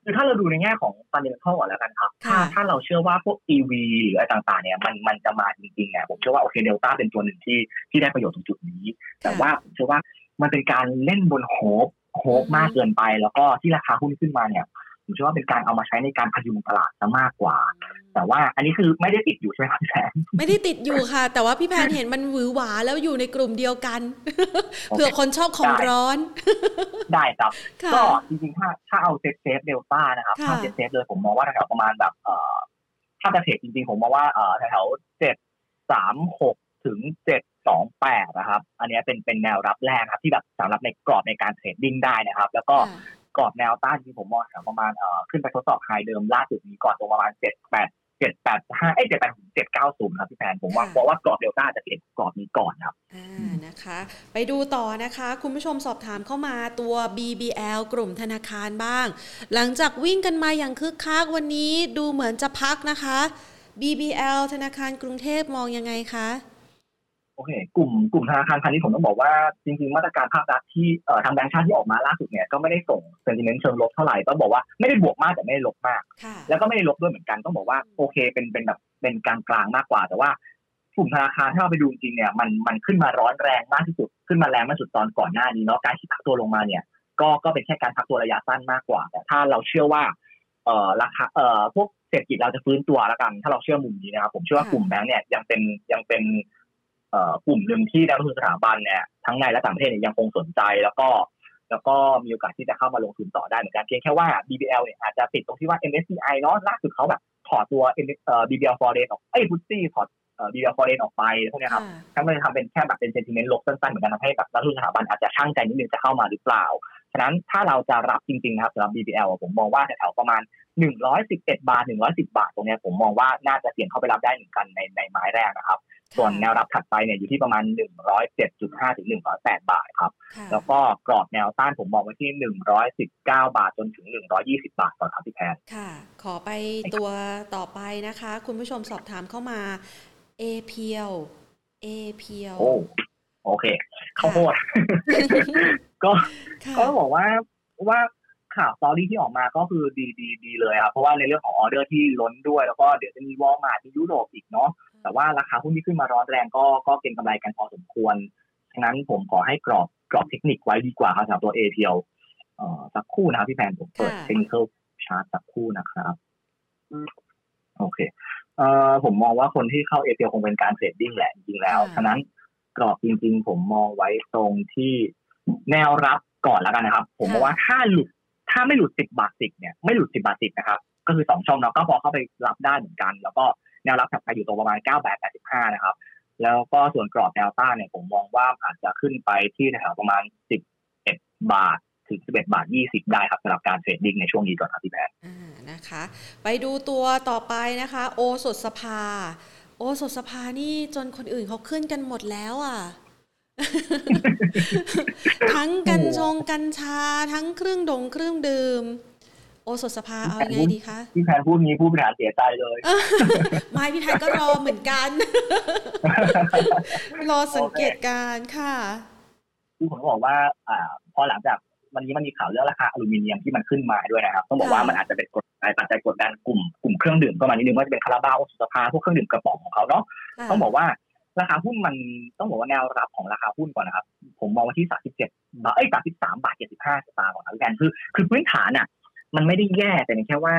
คือถ้าเราดูในแง่ของฟันเด m ทัลก่อนแล้วกันครับถ้าค่ะถ้าเราเชื่อว่าพวก EV หรืออะไรต่างๆ เนี่ยมันมันจะมาจริงๆเนี่ยผมเชื่อว่าโอเคเดลต้าเป็นตัวหนึ่งที่ที่ได้ประโยชน์ตรงจุดนี้ แต่ว่าผมเชื่อว่ามันเป็นการเล่นบน hope hope อืมมากเกินไป แล้วก็ที่ราคาหุ้นขึ้นมาเนี่ย ผมเชื่อว่าเป็นการเอามาใช้ในการพยุงตลาดซะมากกว่า แต่ว่าอันนี้คือไม่ได้ติดอยู่ใช่ไหมครับพี่แพนไม่ได้ติดอยู่ค่ะ แต่ว่าพี่แพนเห็นมันหวือหวาแล้วอยู่ในกลุ่มเดียวกันเผื่อคนชอบของร้อน ได้ครับก็จริงๆถ้าถ้าเอา safe safe เดลต้านะครับถ้า safe safe เลยผมมองว่าแถวประมาณแบบเอ่อถ้าจะ trade จริงๆ ผมมองว่าเอ่อแถวเจ็ดสามหกถึงเจ็ดสองแปดนะครับ อันนี้เป็นเป็นแนวรับแรกครับ ที่แบบสำหรับในกรอบในการ trading ได้นะครับ แล้วก็ กรอบแนวต้านที่ผมมองแถวประมาณเอ่อขึ้นไปทดสอบ high เดิมล่าสุดนี้ก่อนตรงประมาณเจ็ดแปดเจ็ดแปดห้าเอ้เจ็ดแปดเจ็ดเก้าศูนย์ครับพี่แพนผมว่าเพราะว่ากรอบเดลต้าจะเก็บกรอบนี้ก่อนครับอ่านะคะ ไปดูต่อนะคะ คุณผู้ชมสอบถามเข้ามาตัว BBL กลุ่มธนาคารบ้าง หลังจากวิ่งกันมาอย่างคึกคักวันนี้ดูเหมือนจะพักนะคะ BBL ธนาคารกรุงเทพมองยังไงคะ โอเค กลุ่มกลุ่มธนาคารพาณิชย์ผมต้องบอกว่าจริงๆ มาตรการภาครัฐที่เอ่อทางแบงก์ชาติที่ออกมาล่าสุดเนี่ยก็ไม่ได้ส่งเซนติเมนต์เชิงลบเท่าไหร่ต้องบอกว่าไม่ได้บวกมากแต่ไม่ได้ลบมาก แล้วก็ไม่ได้ลบด้วยเหมือนกันต้องบอกว่าโอเคเป็นเป็นแบบเป็นกลางกลางมากกว่า แต่ว่ากลุ่มธนาคารถ้าเราไปดูจริงเนี่ยมันมันขึ้นมาร้อนแรงมากที่สุดขึ้นมาแรงมากสุดตอนก่อนหน้านี้เนาะการที่พักตัวลงมาเนี่ย ก็ก็เป็นแค่การพักตัวระยะสั้นมากกว่า แต่ถ้าเราเชื่อว่าเอ่อราคาเอ่อพวกเศรษฐกิจเราจะฟื้นตัวแล้วกัน ถ้าเราเชื่อมุมนี้นะครับผมเชื่อว่ากลุ่มแบงก์เนี่ยยังเป็นยังเป็น กลุ่มหนึ่งที่นักลงทุนสถาบันเนี่ยทั้งในและต่างประเทศเนี่ยยังคงสนใจ แล้วก็ แล้วก็มีโอกาสที่จะเข้ามาลงทุนต่อได้เหมือนกันเพียงแค่ว่า BBL เนี่ยอาจจะติดตรงที่ว่า MSCI เนาะล่าสุดเขาแบบถอดตัว BBL Foreign ออกไอ้ฟุตซี่ถอด BBL Foreign ออกไปพวกนี้ครับทั้งเลยทำเป็นแค่แบบเป็นเซนติเมนต์ลบสั้นๆ เหมือนกันทำให้แบบนักลงทุนสถาบันอาจจะช่างใจนิดนึงจะเข้ามาหรือเปล่า ฉะนั้นถ้าเราจะรับจริงๆนะครับสำหรับ BBL ผมมองว่าแถวประมาณ 111 บาท 110 บาท ตรงนี้ผมมองว่าน่าจะเสี่ยงเข้าไปรับได้เหมือนกันในในไม้แรกนะครับ ส่วนแนวรับถัดไปเนี่ยอยู่ที่ประมาณ 107.5 ถึง 108 บาทครับ แล้วก็กรอบแนวต้านผมมองไว้ที่ 119 บาทจนถึง 120 บาทก่อนครับพี่แพนค่ะ ขอไปตัวต่อไปนะคะ คุณผู้ชมสอบถามเข้ามา a p l a p l โอ้โอเคข้าวโพดก็ก็บอกว่าว่าข่าวสตอรี่ที่ออกมาก็คือดีดีดีเลยครับเพราะว่าในเรื่องของออเดอร์ที่ล้นด้วยแล้วก็เดี๋ยวจะมีวอลมาร์ที่ยุโรปอีกเนาะ แต่ว่าราคาหุ้นที่ขึ้นมาร้อนแรงก็ก็เก็งกำไรกันพอสมควรฉะนั้นผมขอให้กรอบกรอบเทคนิคไว้ดีกว่าครับสำหรับตัว APL เอ่อสักคู่นะครับพี่แพนผมเปิดเทคนิคชาร์ตสักคู่นะครับ โอเคเอ่อผมมองว่าคนที่เข้า APL คงเป็นการ trading แหละจริงๆแล้วฉะนั้นกรอบจริง ๆ ผมมองไว้ตรงที่แนวรับก่อนแล้วกันนะครับ ผมมองว่าถ้าหลุดถ้าไม่หลุดสิบบาทสิบเนี่ยไม่หลุดสิบบาทสิบนะครับ ก็คือสองช่องเราก็พอเข้าไปรับได้เหมือนกัน แล้วก็ แนวรับถัดไปอยู่ตรงประมาณเก้าบาทแปดสิบห้านะครับ แล้วก็ส่วนกรอบแนวต้านเนี่ยผมมองว่าอาจจะขึ้นไปที่แถวประมาณสิบเอ็ดบาทถึงสิบาทยี่สิบได้ครับสำหรับการ trading ในช่วงนี้ก่อนครับพี่แพทย์อ่านะคะ ไปดูตัวต่อไปนะคะ โอสถสภา โอสถสภานี่จนคนอื่นเขาขึ้นกันหมดแล้วอะทั้งกัญชงกัญชาทั้งเครื่องดงเครื่องดื่ม โอสถสภาเอาอยังไงดีคะพี่แพนพูดนี้ผู้บริหารเสียใจเลยไม่พี่แพนก็รอเหมือนกัน รอสังเกตการค่ะคือผมบอกว่า อ่า พอหลังจากวันนี้มันมีข่าวเรื่องราคาอลูมิเนียมที่มันขึ้นมาด้วยนะครับต้องบอกว่ามันอาจจะเป็นกดปัจจัยกดดันกลุ่มกลุ่มเครื่องดื่มก็มานิดนึงว่าจะเป็นคาราบาวสุสภาพวกเครื่องดื่มกระป๋องของเขาเนาะต้องบอกว่าราคาหุ้นมันต้องบอกว่าแนวรับของราคาหุ้นก่อนนะครับ ผมมองว่าที่สามสิบเจ็ดบาทเอ้ยสามสิบสามบาทเจ็ดสิบห้าสตางค์ก่อนนะแทนคือ คือพื้นฐานอะ มันไม่ได้แย่แต่แค่ว่า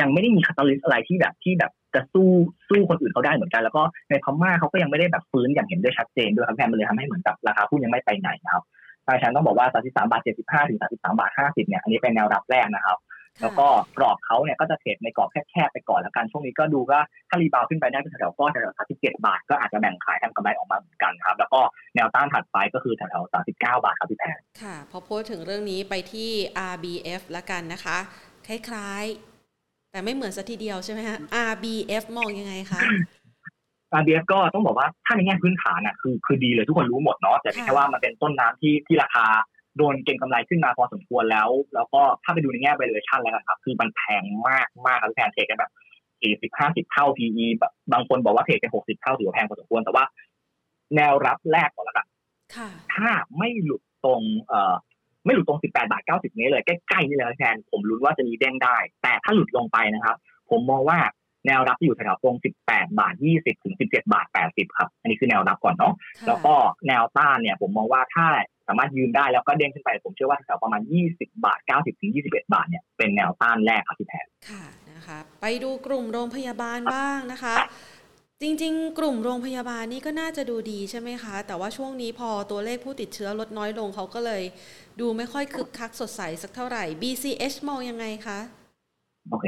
ยังไม่ได้มีคาตาลิสอะไรที่แบบที่แบบจะสู้สู้คนอื่นเขาได้เหมือนกัน แล้วก็ในพม่าเขาก็ยังไม่ได้แบบฟื้นอย่างเห็นได้ชัดเจนด้วยครับแทนมันเลยทำให้เหมือนกับราคาหุ้นยังไม่ไปไหนนะครับดังนั้นต้องบอกว่า 33 บาท 75 ถึง 33 บาท 50 เนี่ย อันนี้เป็นแนวรับแรกนะครับ แล้วก็กรอบเขาเนี่ยก็จะเทรดในกรอบแคบๆไปก่อนแล้วกัน ช่วงนี้ก็ดูว่าถ้ารีบาวขึ้นไปได้แถวๆก็แถวๆสามสิบเจ็ดบาท ก็อาจจะแบ่งขายทำกำไรออกมาเหมือนกันครับ แล้วก็แนวต้านถัดไปก็คือแถวๆสามสิบเก้าบาทครับพี่แพนค่ะ พอพูดถึงเรื่องนี้ไปที่ RBF ละกันนะคะ คล้ายๆ แต่ไม่เหมือนสัทีเดียวใช่ไหมฮะ RBF มองยังไงคะ RBF ก็ต้องบอกว่าถ้าในแง่พื้นฐานน่ะคือคือดีเลยทุกคนรู้หมดเนาะแต่แค่ว่ามันเป็นต้นน้ำที่ที่ราคา โดนเก็งกำไรขึ้นมาพอสมควรแล้ว แล้วก็ถ้าไปดูในแง่ valuation แล้วกันครับ คือมันแพงมากมากครับแพงเทรดกันแบบสี่สิบห้าสิบเท่า PE แบบบางคนบอกว่าเทรดกันหกสิบเท่าถือว่าแพงพอสมควรแต่ว่า แนวรับแรกก่อนละกันถ้าไม่หลุดตรงเอ่อไม่หลุดตรงสิบแปดบาทเก้าสิบนี้เลยใกล้ๆนี่เลยแทนผมรู้ว่าจะมีเด้งได้ แต่ถ้าหลุดลงไปนะครับ ผมมองว่าแนวรับอยู่แถวๆตรงสิบแปดบาทยี่สิบถึงสิบเจ็ดบาทแปดสิบครับ อันนี้คือแนวรับก่อนเนาะ แล้วก็แนวต้านเนี่ย ผมมองว่าถ้า สามารถยืนได้แล้วก็เด้งขึ้นไป ผมเชื่อว่าแถวประมาณ 20 บาท 90 ถึง 21 บาทเนี่ยเป็นแนวต้านแรกครับพี่แพนค่ะนะคะไปดูกลุ่มโรงพยาบาลบ้างนะคะ จริงๆ กลุ่มโรงพยาบาลนี่ก็น่าจะดูดีใช่ไหมคะ แต่ว่าช่วงนี้พอตัวเลขผู้ติดเชื้อลดน้อยลงเขาก็เลย ดูไม่ค่อยคึกคักสดใสสักเท่าไหร่ BCH มองยังไงคะโอเค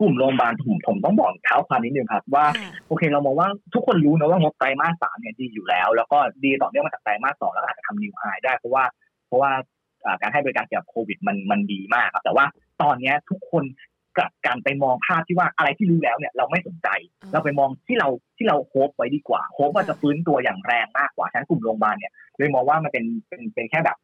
กลุ่มโรงพยาบาลผมผมต้องบอกเท้าความนิดนึงครับว่าโอเคเรามองว่าทุกคนรู้นะว่างบไตรมาสสามเนี่ยดีอยู่แล้ว แล้วก็ดีต่อเนื่องมาจากไตรมาสสองแล้วอาจจะทำนิวไฮได้เพราะว่าเพราะว่าการให้บริการเกี่ยวกับโควิดมันมันดีมากครับแต่ว่าตอนนี้ทุกคนกับการไปมองภาพที่ว่าอะไรที่รู้แล้วเนี่ยเราไม่สนใจ เราไปมองที่เราที่เราโฮปไว้ดีกว่าโฮปว่าจะฟื้นตัวอย่างแรงมากกว่าฉะนั้นกลุ่มโรงพยาบาลเนี่ยเลยมองว่ามันเป็นเป็นเป็นแค่แบบ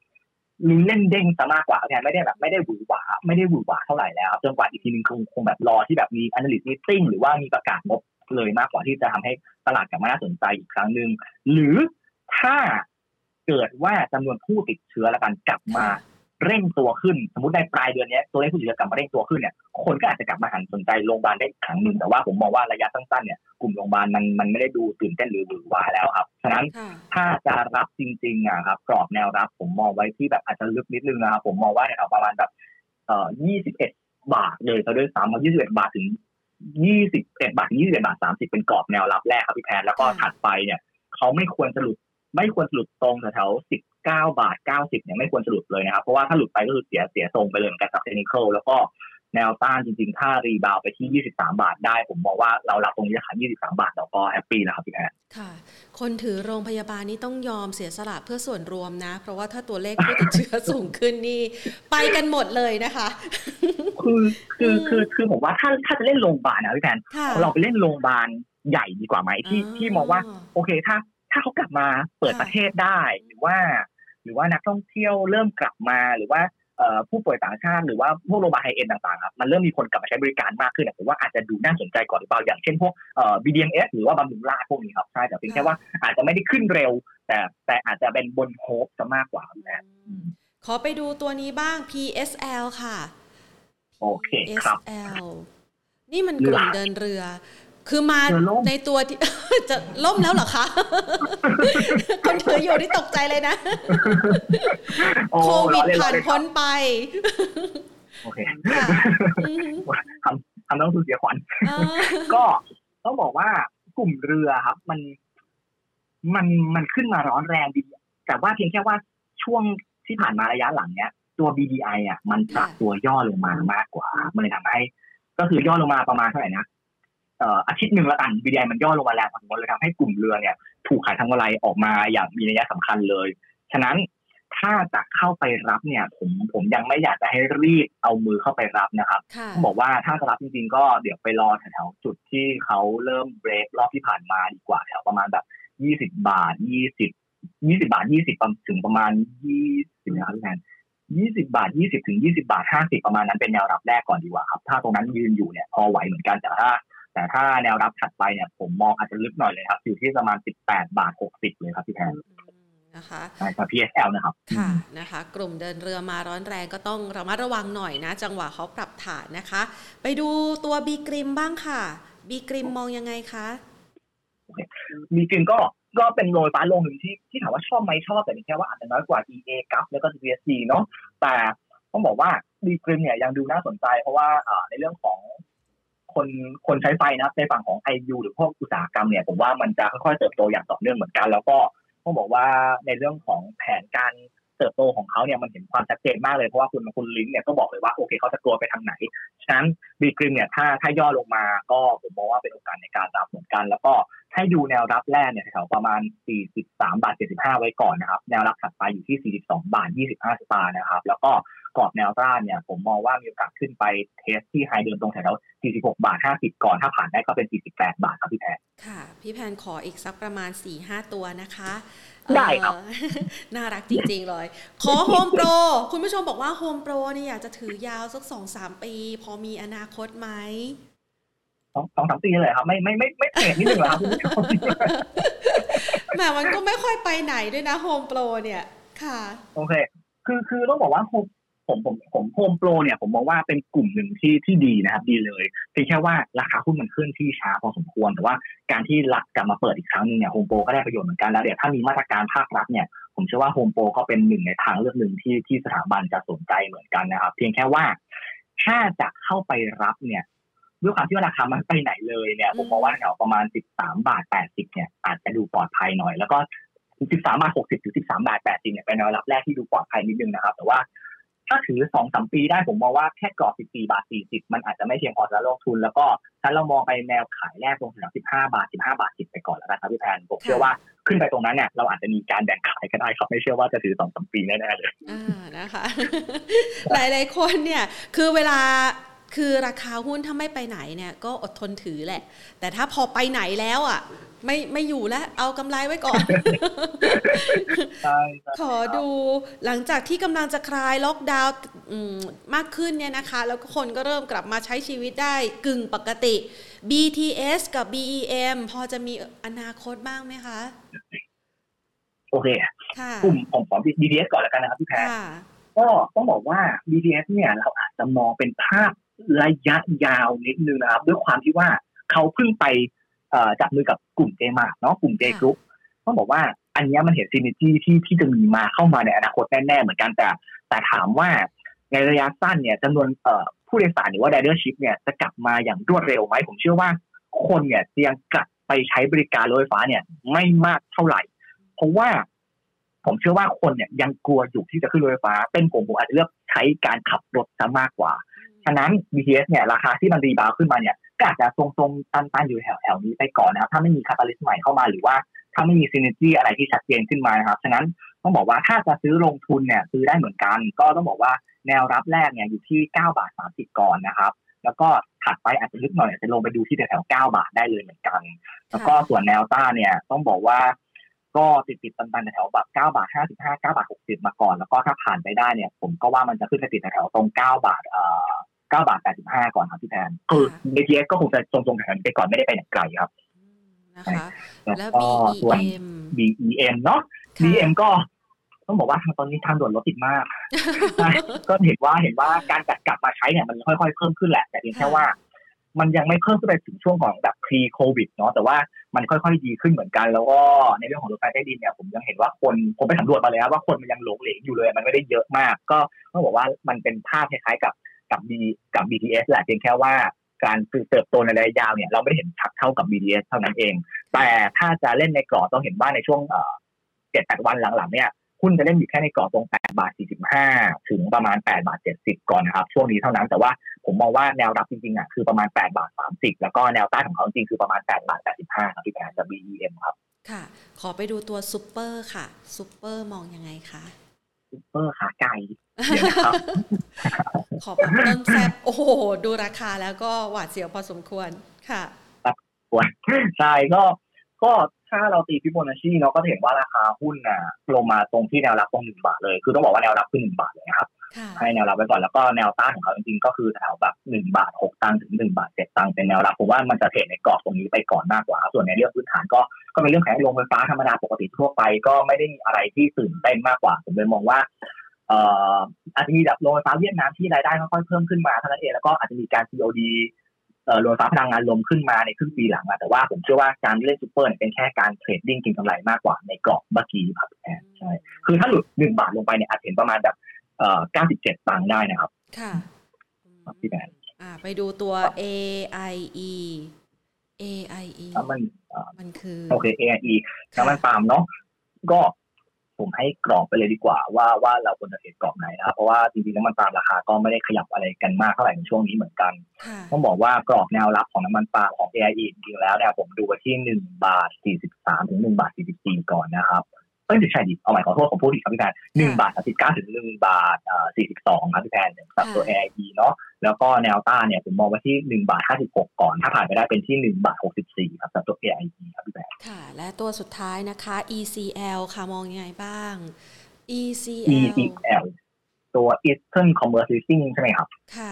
ลุ้นเล่นเด้งซะมากกว่าแทนไม่ได้แบบไม่ได้หวือหวาไม่ได้หวือหวาเท่าไหร่แล้วจนกว่าอีกทีนึงคงคงแบบรอที่แบบมี analyst meeting หรือว่ามีประกาศงบเลยมากกว่าที่จะทำให้ตลาดกลับมาน่าสนใจอีกครั้งหนึ่งหรือถ้าเกิดว่าจำนวนผู้ติดเชื้อและกันกลับมา เร่งตัวขึ้น สมมติในปลายเดือนนี้ตัวเลขผู้ติดเชื้อกลับมาเร่งตัวขึ้นเนี่ยคนก็อาจจะกลับมาหันสนใจโรงพยาบาลได้อีกครั้งหนึ่งแต่ว่าผมมองว่าระยะสั้นๆเนี่ยกลุ่มโรงพยาบาลมันมันไม่ได้ดูตื่นเต้นหรือหวือหวาแล้วครับฉะนั้นถ้าจะรับจริงๆอะครับกรอบแนวรับ ผมมองไว้ที่แบบอาจจะลึกนิดนึงนะครับผมมองว่าเนี่ยประมาณแบบเอ่อยี่สิบเอ็ดบาทเลยซะด้วยซ้ำมายี่สิบเอ็ดบาทถึงยี่สิบเอ็ดบาทถึงยี่สิบเอ็ดบาทสามสิบเป็นกรอบแนวรับแรกครับพี่แพนแล้วก็ถัดไปเนี่ยเขาไม่ควรจะหลุด ไม่ควรหลุดตรงแถวสิบเก้าบาทเก้าสิบเนี่ยไม่ควรจะหลุดเลยนะครับ เพราะว่าถ้าหลุดไปก็คือเสียเสียทรงไปเลยเหมือนกันกับเทคนิคแล้วก็แนวต้านจริงๆ ถ้า rebound ไปที่ 23 บาทได้ ผมบอกว่าเรารับตรงนี้ขาย23 บาทเราก็ happy นะครับพี่แพนค่ะ คนถือโรงพยาบาลนี้ต้องยอมเสียสละเพื่อส่วนรวมนะ เพราะว่าถ้าตัวเลขผู้ติดเชื้อสูงขึ้นนี่ ไปกันหมดเลยนะคะ คือคือคือคือผมว่าถ้าถ้าจะเล่นโรงพยาบาลนะพี่แอนเราไปเล่นโรงพยาบาลใหญ่ดีกว่าไหมที่ที่มองว่า โอเคถ้า ถ้าเขากลับมาเปิดประเทศได้หรือว่า หรือว่านักท่องเที่ยวเริ่มกลับมาหรือว่าผู้ป่วยต่างชาติหรือว่าพวกโรงพยาบาลไฮเอ็นต่างๆครับมันเริ่มมีคนกลับมาใช้บริการมากขึ้นผมว่าอาจจะดูน่าสนใจก่อนหรือเปล่าอย่างเช่นพวกเอ่อ BDMS หรือว่าบำรุงราชพวกนี้ครับใช่แต่เพียงแค่ว่าอาจจะไม่ได้ขึ้นเร็ว แต่แต่อาจจะเป็นบนโฮปจะมากกว่านะขอไปดูตัวนี้บ้าง PSL ค่ะ โอเคครับ PSL นี่มันกลุ่มเดินเรือ คือมาในตัวที่จะล่มแล้วเหรอคะ คนถืออยู่ที่ตกใจเลยนะ โควิดผ่านพ้นไป โอเคทำทำต้องสูญเสียขวัญก็ต้องบอกว่ากลุ่มเรือครับ มัน มันมันขึ้นมาร้อนแรงดี แต่ว่าเพียงแค่ว่าช่วงที่ผ่านมาระยะหลังเนี้ย ตัว BDI อะ มันปรับตัวย่อลงมามากกว่า มันเลยทำให้ ก็คือย่อลงมาประมาณเท่าไหร่นะ อาทิตย์หนึ่งละกันบีดีมันย่อลงมาแรงพอสมควรเลยทำให้กลุ่มเรือเนี่ย ถูกขายทางกำไรออกมาอย่างมีนัยสำคัญเลย ฉะนั้นถ้าจะเข้าไปรับเนี่ย ผมผมยังไม่อยากจะให้รีบเอามือเข้าไปรับนะครับต้องบอกว่าถ้าจะรับจริงๆ ก็เดี๋ยวไปรอแถวๆจุดที่เขาเริ่มเบรกรอบที่ผ่านมาดีกว่าแถวประมาณแบบยี่สิบบาทยี่สิบยี่สิบาทยี่สิบถึงประมาณยี่สิบนะครับพี่แทนยี่สิบาทยี่สิบถึงยี่สิบาทห้าสิบประมาณนั้นเป็นแนวรับแรกก่อนดีกว่าครับ ถ้าตรงนั้นยืนอยู่เนี่ยพอไหวเหมือนกันแต่ถ้า แต่ถ้าแนวรับถัดไปเนี่ย ผมมองอาจจะลึกหน่อยเลยครับ อยู่ที่ประมาณ 18 บาท 60 เลยครับพี่แพนนะคะใช่ครับ PSL นะครับ ค่ะนะคะ กลุ่มเดินเรือมาร้อนแรงก็ต้องระมัดระวังหน่อยนะ จังหวะเขาปรับฐานนะคะ ไปดูตัวบีกริมบ้างค่ะบีกริมมองยังไงคะบีกริมก็ก็เป็นโรยฟ้าลงหนึ่งที่ที่ถามว่าชอบไหมชอบแต่แค่ว่าอาจจะน้อยกว่า EA กับแล้วก็ GSC เนาะแต่ต้องบอกว่าบีกริมเนี่ยยังดูน่าสนใจเพราะว่าในเรื่องของ คนคนใช้ไฟนะในฝั่งของไอยูหรือพวกอุตสาหกรรมเนี่ยผมว่ามันจะค่อยๆเติบโตอย่างต่อเนื่องเหมือนกัน แล้วก็ต้องบอกว่าในเรื่องของแผนการเติบโตของเขาเนี่ยมันเห็นความชัดเจนมากเลยเพราะว่าคุณคุณลิงเนี่ยก็บอกเลยว่าโอเคเขาจะกลัวไปทางไหน ฉะนั้นบีกริมเนี่ยถ้าถ้าย่อลงมาก็ผมมองว่าเป็นโอกาสในการรับเหมือนกัน แล้วก็ให้ดูแนวรับแรกเนี่ยแถวประมาณ 43 บาท 75 ไว้ก่อนนะครับ แนวรับถัดไปอยู่ที่ 42 บาท 25 สตางค์นะครับ แล้วก็ กรอบแนวต้านเนี่ย ผมมองว่ามีโอกาสขึ้นไปเทสที่ไฮเดิมตรงแถว46 บาท 50 ก่อนถ้าผ่านได้ก็เป็น 48 บาทครับพี่แพนค่ะ พี่แพนขออีกสักประมาณ 4-5 ตัวนะคะได้ครับ น่ารักจริงๆเลย ขอโฮมโปร คุณผู้ชมบอกว่าโฮมโปรนี่อยากจะถือยาวสัก2-3ปี พอมีอนาคตไหมสองสองสามปีเลยครับไม่ไม่ไม่ไม่เปลี่ยนนิดนึงเหรอครับแหมมันก็ไม่ค่อยไปไหนด้วยนะโฮมโปรเนี่ย ค่ะ โอเค คือคือต้องบอกว่าโฮม ผมผมผมโฮมโปรเนี่ยผมมองว่าเป็นกลุ่มหนึ่งที่ที่ดีนะครับ ดีเลยเพียงแค่ว่าราคาหุ้นมันขึ้นที่ช้าพอสมควร แต่ว่าการที่รัฐกลับมาเปิดอีกครั้งนึงเนี่ยโฮมโปรก็ได้ประโยชน์เหมือนกันแล้วเดี๋ยวถ้ามีมาตรการภาครัฐเนี่ยผมเชื่อว่าโฮมโปรก็เป็นหนึ่งในทางเลือกหนึ่งที่ที่สถาบันจะสนใจเหมือนกันนะครับ เพียงแค่ว่าถ้าจะเข้าไปรับเนี่ยด้วยความที่ว่าราคามันไปไหนเลยเนี่ยผมมองว่าแถวประมาณ 13 บาท 80 เนี่ยอาจจะดูปลอดภัยหน่อย แล้วก็ 13 บาท 60ถึง13 บาท 80 เนี่ยเป็นแนวรับแรกที่ดูปลอดภัยนิดนึงนะครับ แต่ว่า ถ้าถือสองสามปีได้ผมมองว่าแค่กรอบ14บาท40มันอาจจะไม่เพียงพอสำหรับลงทุน แล้วก็ถ้าเรามองไปแนวขายแรกตรงแถว15บาท15บาท10ไปก่อนแล้วนะครับพี่แพนผมเชื่อว่าขึ้นไปตรงนั้นเนี่ยเราอาจจะมีการแบ่งขายก็ได้ครับไม่เชื่อว่าจะถือสองสามปีแน่ๆเลยอ่านะคะ หลายๆคนเนี่ยคือเวลา คือราคาหุ้นถ้าไม่ไปไหนเนี่ยก็อดทนถือแหละ แต่ถ้าพอไปไหนแล้วอะ ไม่ไม่อยู่แล้ว เอากำไรไว้ก่อน ขอดูหลังจากที่กำลังจะคลายล็อกดาวน์มากขึ้นเนี่ยนะคะ แล้วคนก็เริ่มกลับมาใช้ชีวิตได้กึ่งปกติ BTS กับ BEM พอจะมีอนาคตบ้างไหมคะ โอเคกลุ่มของของ BTS ก่อนแล้วกันนะครับพี่แพรก็ต้องบอกว่า BTS เนี่ยเราอาจจะมองเป็นภาพ ระยะยาวนิดนึงนะครับ ด้วยความที่ว่าเขาเพิ่งไปจับมือกับกลุ่มเจมาเนาะกลุ่มเจกรุ๊ปต้องบอกว่าอันนี้มันเห็นซีนิจี้ที่ที่จะมีมาเข้ามาในอนาคตแน่ๆเหมือนกันแต่ แต่ถามว่าในระยะสั้นเนี่ยจำนวนผู้โดยสารหรือว่า ridership เนี่ยจะกลับมาอย่างรวดเร็วไหมผมเชื่อว่าคนเนี่ยยังกลับไปใช้บริการรถไฟฟ้าเนี่ยไม่มากเท่าไหร่ เพราะว่าผมเชื่อว่าคนเนี่ยยังกลัวอยู่ที่จะขึ้นรถไฟฟ้า เป็นผมผมอาจจะเลือกใช้การขับรถซะมากกว่า ฉะนั้น BTS เนี่ยราคาที่มัน rebound ขึ้นมาเนี่ยก็อาจจะทรงๆตันๆอยู่แถวๆนี้ไปก่อนนะครับถ้าไม่มี catalyst ใหม่เข้ามาหรือว่าถ้าไม่มีซีเนจี้อะไรที่ชัดเจนขึ้นมานะครับฉะนั้นต้องบอกว่าถ้าจะซื้อลงทุนเนี่ยซื้อได้เหมือนกัน ก็ต้องบอกว่าแนวรับแรกเนี่ยอยู่ที่ 9 บาท 30 ก่อนนะครับ แล้วก็ถัดไปอาจจะลึกหน่อยอาจจะลงไปดูที่แถวๆ9บาทได้เลยเหมือนกัน แล้วก็ส่วนแนวต้าเนี่ยต้องบอกว่าก็ติดติดตันๆแถวแบบ9บาท55 9บาท60 มาก่อน แล้วก็ถ้าผ่านไปได้เนี่ย ผมก็ว่ามันจะขึ้นไปติดแถวตรง 9 บาทเอ่อ 9บาท85 ก่อนครับพี่แทนคือ BTS ก็คงจะทรงๆแถวนี้ไปก่อนไม่ได้ไปไหนไกลครับนะคะแล้วก็ส่วน BEM เนาะ BEM ก็ต้องบอกว่าตอนนี้ทางด่วนรถติดมาก ก็เห็นว่าเห็นว่าการจัดกลับมาใช้เนี่ยมันค่อยๆ เพิ่มขึ้นแหละ แต่เพียงแค่ว่า มันยังไม่เพิ่มขึ้นไปถึงช่วงของแบบ pre covid เนาะแต่ว่ามันค่อยๆ ดีขึ้นเหมือนกัน แล้วก็ในเรื่องของรถไฟใต้ดินเนี่ยผมยังเห็นว่าคนผมไปสำรวจมาแล้วว่าคนมันยังหลงเหลงอยู่เลย มันไม่ได้เยอะมาก ก็ต้องบอกว่ามันเป็นภาพคล้ายๆกับ กับ B กับ BTS แหละเพียงแค่ว่าการเติบโตในระยะยาวเนี่ยเราไม่ได้เห็นชัดเท่ากับ BTS เท่านั้นเอง แต่ถ้าจะเล่นในกรอบต้องเห็นว่าในช่วงเจ็ดแปดวันหลังๆเนี่ยหุ้นจะเล่นอยู่แค่ในกรอบตรง 8 บาท 45 ถึงประมาณ 8 บาท 70 ก่อนนะครับ ช่วงนี้เท่านั้นแต่ว่าผมมองว่าแนวรับจริงๆอะคือประมาณ 8 บาท 30 แล้วก็แนวต้านของเขาจริงคือประมาณ 8 บาท 85ครับพี่แพนจะ BEM ครับ ค่ะ ขอไปดูตัวซูเปอร์ค่ะซูเปอร์มองยังไงคะ ซูเปอร์ขาไก่ขอแบบต้นแซบโอ้โห ดูราคาแล้วก็หวาดเสียวพอสมควรค่ะควรใช่ก็ก็ถ้าเราตีฟิโบนัชชีเนาะก็เห็นว่าราคาหุ้นน่ะลงมาตรงที่แนวรับตรงหนึ่งบาทเลย คือต้องบอกว่าแนวรับคือหนึ่งบาทเลยครับ ให้แนวรับไว้ก่อนแล้วก็แนวต้านของเขาจริงๆก็คือแถวแบบหนึ่งบาทหกตังค์ถึงหนึ่งบาทเจ็ดตังค์เป็นแนวรับผมว่ามันจะ trade ในกรอบตรงนี้ไปก่อนมากกว่า ส่วนในเรื่องพื้นฐานก็ก็เป็นเรื่องแข่งโรงไฟฟ้าธรรมดาปกติทั่วไป ก็ไม่ได้มีอะไรที่ตื่นเต้นมากกว่า ผมเลยมองว่าเอ่ออาจจะมีแบบโรงไฟฟ้าเวียดนามที่รายได้ค่อยๆเพิ่มขึ้นมาเท่านั้นเองแล้วก็อาจจะมีการ COD เอ่อโรงไฟฟ้าพลังงานลมขึ้นมาในครึ่งปีหลังอะแต่ว่าผมเชื่อว่าการเล่นซูเปอร์เนี่ยเป็นแค่การ trading กินกำไรมากกว่าในกรอบเมื่อกี้ครับใช่คือถ้าหลุดหนึ่งบาทลงไปเนี่ยอาจเห็นประมาณแบบ เอ่อเก้าสิบเจ็ดตังค์ได้นะครับ ค่ะพี่แอนอ่า ไปดูตัว AIE AIE มันมันคือ โอเค AIE น้ำมันปาล์มเนาะก็ผมให้กรอบไปเลยดีกว่าว่าว่าเราควรจะเทรดกรอบไหนนะครับเพราะว่าจริงๆน้ำมันปาล์มราคาก็ไม่ได้ขยับอะไรกันมากเท่าไหร่ในช่วงนี้เหมือนกัน ต้องบอกว่ากรอบแนวรับของน้ำมันปาล์มของ AIE จริงๆแล้วเนี่ยผมดูไปที่หนึ่งบาทสี่สิบสามถึงหนึ่งบาทสี่สิบสี่ก่อนนะครับ เอ้ยใช่ดิเอาใหม่ขอโทษผมพูดผิดครับพี่แพนหนึ่งบาทสามสิบเก้าถึงหนึ่งบาทอ่าสี่สิบสองครับพี่แพนสำหรับตัว AIE เนาะแล้วก็แนวต้านเนี่ยผมมองไว้ที่หนึ่งบาทห้าสิบหกก่อน ถ้าผ่านไปได้เป็นที่หนึ่งบาทหกสิบสี่ครับสำหรับตัว AIE ครับพี่แพนค่ะ และตัวสุดท้ายนะคะ ECL ค่ะมองยังไงบ้าง ECL ECL ตัว Eastern Commerce Leasing ใช่ไหมครับค่ะ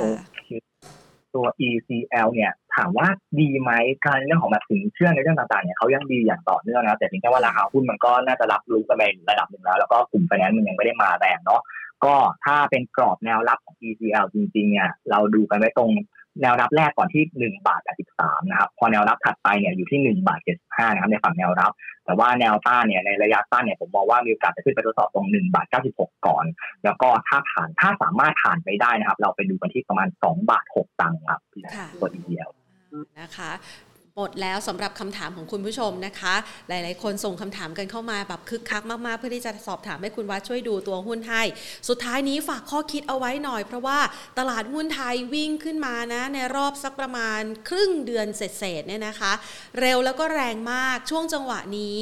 ตัว ECL เนี่ยถามว่าดีไหมการเรื่องของแบบสินเชื่อในเรื่องต่างๆเนี่ยเขายังดีอย่างต่อเนื่องนะแต่เพียงแค่ว่าราคาหุ้นมันก็น่าจะรับรู้กันไประดับหนึ่งแล้ว แล้วก็กลุ่มไฟแนนซ์มันยังไม่ได้มาแรงเนาะก็ถ้าเป็นกรอบแนวรับของ ECL จริงๆเนี่ยเราดูกันไว้ตรง แนวรับแรกก่อนที่1บาท83นะครับ พอแนวรับถัดไปเนี่ยอยู่ที่1บาท75นะครับในฝั่งแนวรับ แต่ว่าแนวต้านเนี่ยในระยะสั้นเนี่ยผมมองว่ามีโอกาสจะขึ้นไปทดสอบตรง1บาท96ก่อน แล้วก็ถ้าผ่านถ้าสามารถผ่านไปได้นะครับ เราไปดูกันที่ประมาณ2บาท6ตังค์ครับตัว ECL นะคะ หมดแล้วสำหรับคำถามของคุณผู้ชมนะคะ หลาย ๆ คนส่งคำถามกันเข้ามาแบบคึกคักมาก ๆ เพื่อที่จะสอบถามให้คุณวัดช่วยดูตัวหุ้นให้ สุดท้ายนี้ฝากข้อคิดเอาไว้หน่อย เพราะว่าตลาดหุ้นไทยวิ่งขึ้นมานะ ในรอบสักประมาณครึ่งเดือนเศษ ๆ เนี่ยนะคะ เร็วแล้วก็แรงมากช่วงจังหวะนี้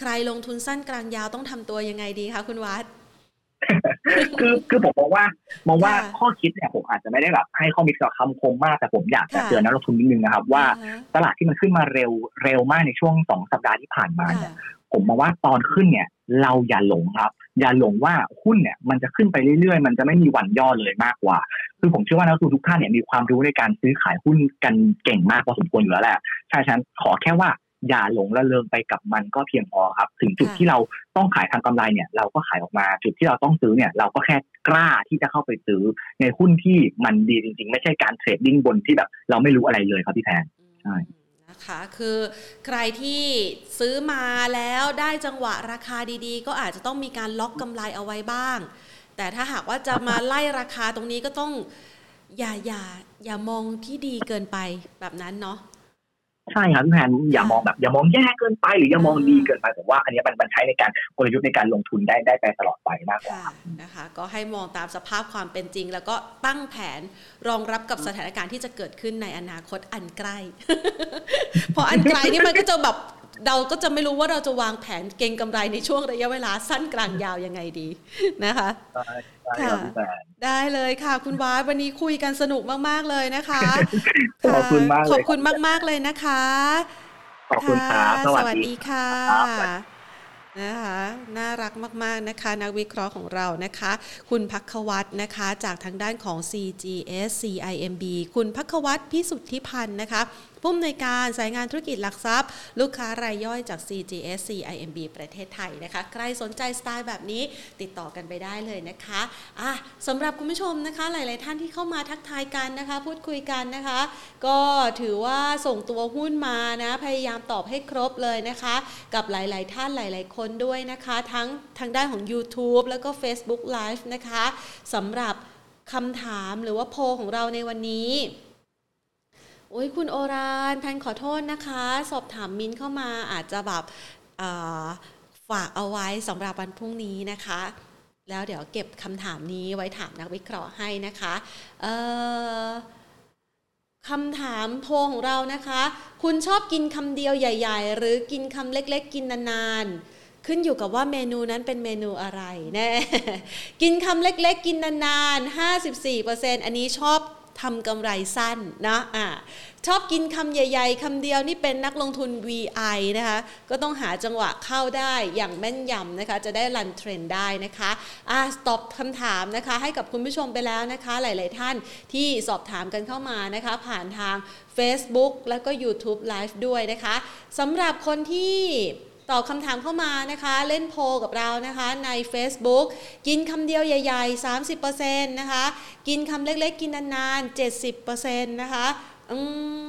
ใครลงทุนสั้นกลางยาวต้องทำตัวยังไงดีคะคุณวัด คือคือผมมองว่ามองว่าข้อคิดเนี่ยผมอาจจะไม่ได้แบบให้ข้อมิกับคำคมมากแต่ผมอยากจะเตือนนักลงทุนนิดนึงนะครับ ว่าตลาดที่มันขึ้นมาเร็วเร็วมากในช่วงสองสัปดาห์ที่ผ่านมาเนี่ยผมมองว่าตอนขึ้นเนี่ย เราอย่าหลงครับ อย่าหลงว่าหุ้นเนี่ยมันจะขึ้นไปเรื่อยๆ มันจะไม่มีวันย่อเลยมากกว่า คือผมเชื่อว่านักลงทุนทุกท่านเนี่ยมีความรู้ในการซื้อขายหุ้นกันเก่งมากพอสมควรอยู่แล้วแหละใช่ฉันขอแค่ว่า อย่าหลงละเลงไปกับมันก็เพียงพอครับ ถึงจุดที่เราต้องขายทางกำไรเนี่ย เราก็ขายออกมา จุดที่เราต้องซื้อเนี่ย เราก็แค่กล้าที่จะเข้าไปซื้อในหุ้นที่มันดีจริง ๆ ไม่ใช่การเทรดดิ้งบนที่แบบเราไม่รู้อะไรเลยครับพี่แพนใช่นะคะคือใครที่ซื้อมาแล้วได้จังหวะราคาดีๆ ก็อาจจะต้องมีการล็อกกำไรเอาไว้บ้าง แต่ถ้าหากว่าจะมาไล่ราคาตรงนี้ก็ต้องอย่าอย่าอย่ามองที่ดีเกินไปแบบนั้นเนาะ ใช่ครับพี่แพนอย่ามองแบบอย่ามองแย่เกินไปหรืออย่ามองดีเกินไปผมว่าอันนี้มันมันใช้ในการกลยุทธ์ในการลงทุนได้ได้ไปตลอดไปมากกว่านะคะ ก็ให้มองตามสภาพความเป็นจริง แล้วก็ตั้งแผนรองรับกับสถานการณ์ที่จะเกิดขึ้นในอนาคตอันใกล้ พออันไกลนี่มันก็จะแบบ เราก็จะไม่รู้ว่าเราจะวางแผนเก็งกำไรในช่วงระยะเวลาสั้นกลางยาวยังไงดีนะคะค่ะได้เลยค่ะ คุณวาวันนี้คุยกันสนุกมาก ๆ เลยนะคะขอบคุณมากขอบคุณมาก ๆ เลยนะคะขอบคุณครับสวัสดีค่ะนะคะน่ารักมาก ๆ นะคะ นักวิเคราะห์ของเรานะคะ คุณพักวัตนะคะ จากทางด้านของ CGS CIMB คุณพักวัตพิสุทธิพันธ์นะคะผู้อำนวยการสายงานธุรกิจหลักทรัพย์ ลูกค้ารายย่อยจาก CGS CIMB ประเทศไทยนะคะ ใครสนใจสไตล์แบบนี้ติดต่อกันไปได้เลยนะคะอะสำหรับคุณผู้ชมนะคะ หลาย ๆ ท่านที่เข้ามาทักทายกันนะคะ พูดคุยกันนะคะ ก็ถือว่าส่งตัวหุ้นมานะพยายามตอบให้ครบเลยนะคะ กับหลาย ๆ ท่านหลาย ๆ คนด้วยนะคะ ทั้งทางด้านของ YouTube แล้วก็ Facebook Live นะคะสำหรับคำถามหรือว่าโพของเราในวันนี้ อ้ยคุณโอรานแพนขอโทษนะคะ สอบถามมินเข้ามาอาจจะแบบฝากเอาไว้สำหรับวันพรุ่งนี้นะคะ แล้วเดี๋ยวเก็บคำถามนี้ไว้ถามนักวิเคราะห์ให้นะคะคำถามโพของเรานะคะ คุณชอบกินคำเดียวใหญ่ ๆ หรือกินคำเล็ก ๆ กินนานๆ ขึ้นอยู่กับว่าเมนูนั้นเป็นเมนูอะไรแน่กินคำเล็ก ๆ กินนานๆ 54%อันนี้ชอบ ทำกำไรสั้นนะอะชอบกินคำใหญ่ ๆคำเดียวนี่เป็นนักลงทุน VI นะคะ ก็ต้องหาจังหวะเข้าได้อย่างแม่นยำนะคะ จะได้รันเทรนได้นะคะอะตอบคำถามนะคะ ให้กับคุณผู้ชมไปแล้วนะคะ หลาย ๆ ท่านที่สอบถามกันเข้ามานะคะ ผ่านทาง Facebook แล้วก็ YouTube Live ด้วยนะคะสำหรับคนที่ ตอบคำถามเข้ามานะคะ เล่นโพกับเรานะคะใน Facebook กินคำเดียวใหญ่ๆ 30%นะคะ กินคำเล็กๆ กินนานๆ 70%นะคะอืม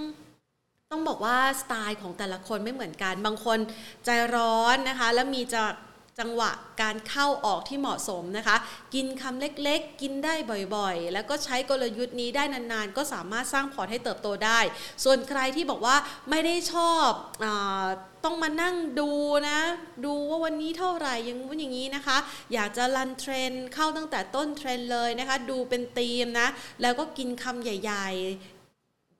ต้องบอกว่าสไตล์ของแต่ละคนไม่เหมือนกัน บางคนใจร้อนนะคะ แล้วมีจะ จังหวะการเข้าออกที่เหมาะสมนะคะ กินคำเล็กๆ กินได้บ่อยๆ แล้วก็ใช้กลยุทธ์นี้ได้นานๆ ก็สามารถสร้างพอร์ตให้เติบโตได้ ส่วนใครที่บอกว่าไม่ได้ชอบต้องมานั่งดูนะ ดูว่าวันนี้เท่าไหร่ยังว่าอย่างนี้นะคะ อยากจะ run trend เข้าตั้งแต่ต้นเทรนเลยนะคะ ดูเป็นธีมนะ แล้วก็กินคำใหญ่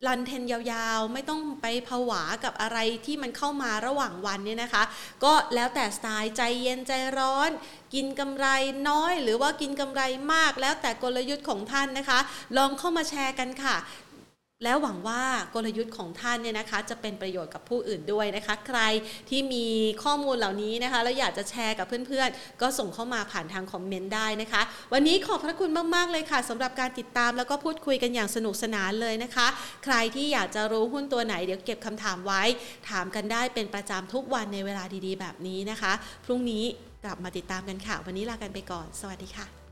run trend ยาวๆ ไม่ต้องไปผวากับอะไรที่มันเข้ามาระหว่างวันเนี่ยนะคะ ก็แล้วแต่สไตล์ใจเย็นใจร้อน กินกำไรน้อย หรือว่ากินกำไรมาก แล้วแต่กลยุทธ์ของท่านนะคะ ลองเข้ามาแชร์กันค่ะ แล้วหวังว่ากลยุทธ์ของท่านเนี่ยนะคะ จะเป็นประโยชน์กับผู้อื่นด้วยนะคะ ใครที่มีข้อมูลเหล่านี้นะคะ แล้วอยากจะแชร์กับเพื่อนๆ ก็ส่งเข้ามาผ่านทางคอมเมนต์ได้นะคะ วันนี้ขอบพระคุณมากๆเลยค่ะสำหรับการติดตามแล้วก็พูดคุยกันอย่างสนุกสนานเลยนะคะ ใครที่อยากจะรู้หุ้นตัวไหนเดี๋ยวเก็บคำถามไว้ ถามกันได้เป็นประจำทุกวันในเวลาดีๆ แบบนี้นะคะ พรุ่งนี้กลับมาติดตามกันค่ะ วันนี้ลากันไปก่อน สวัสดีค่ะ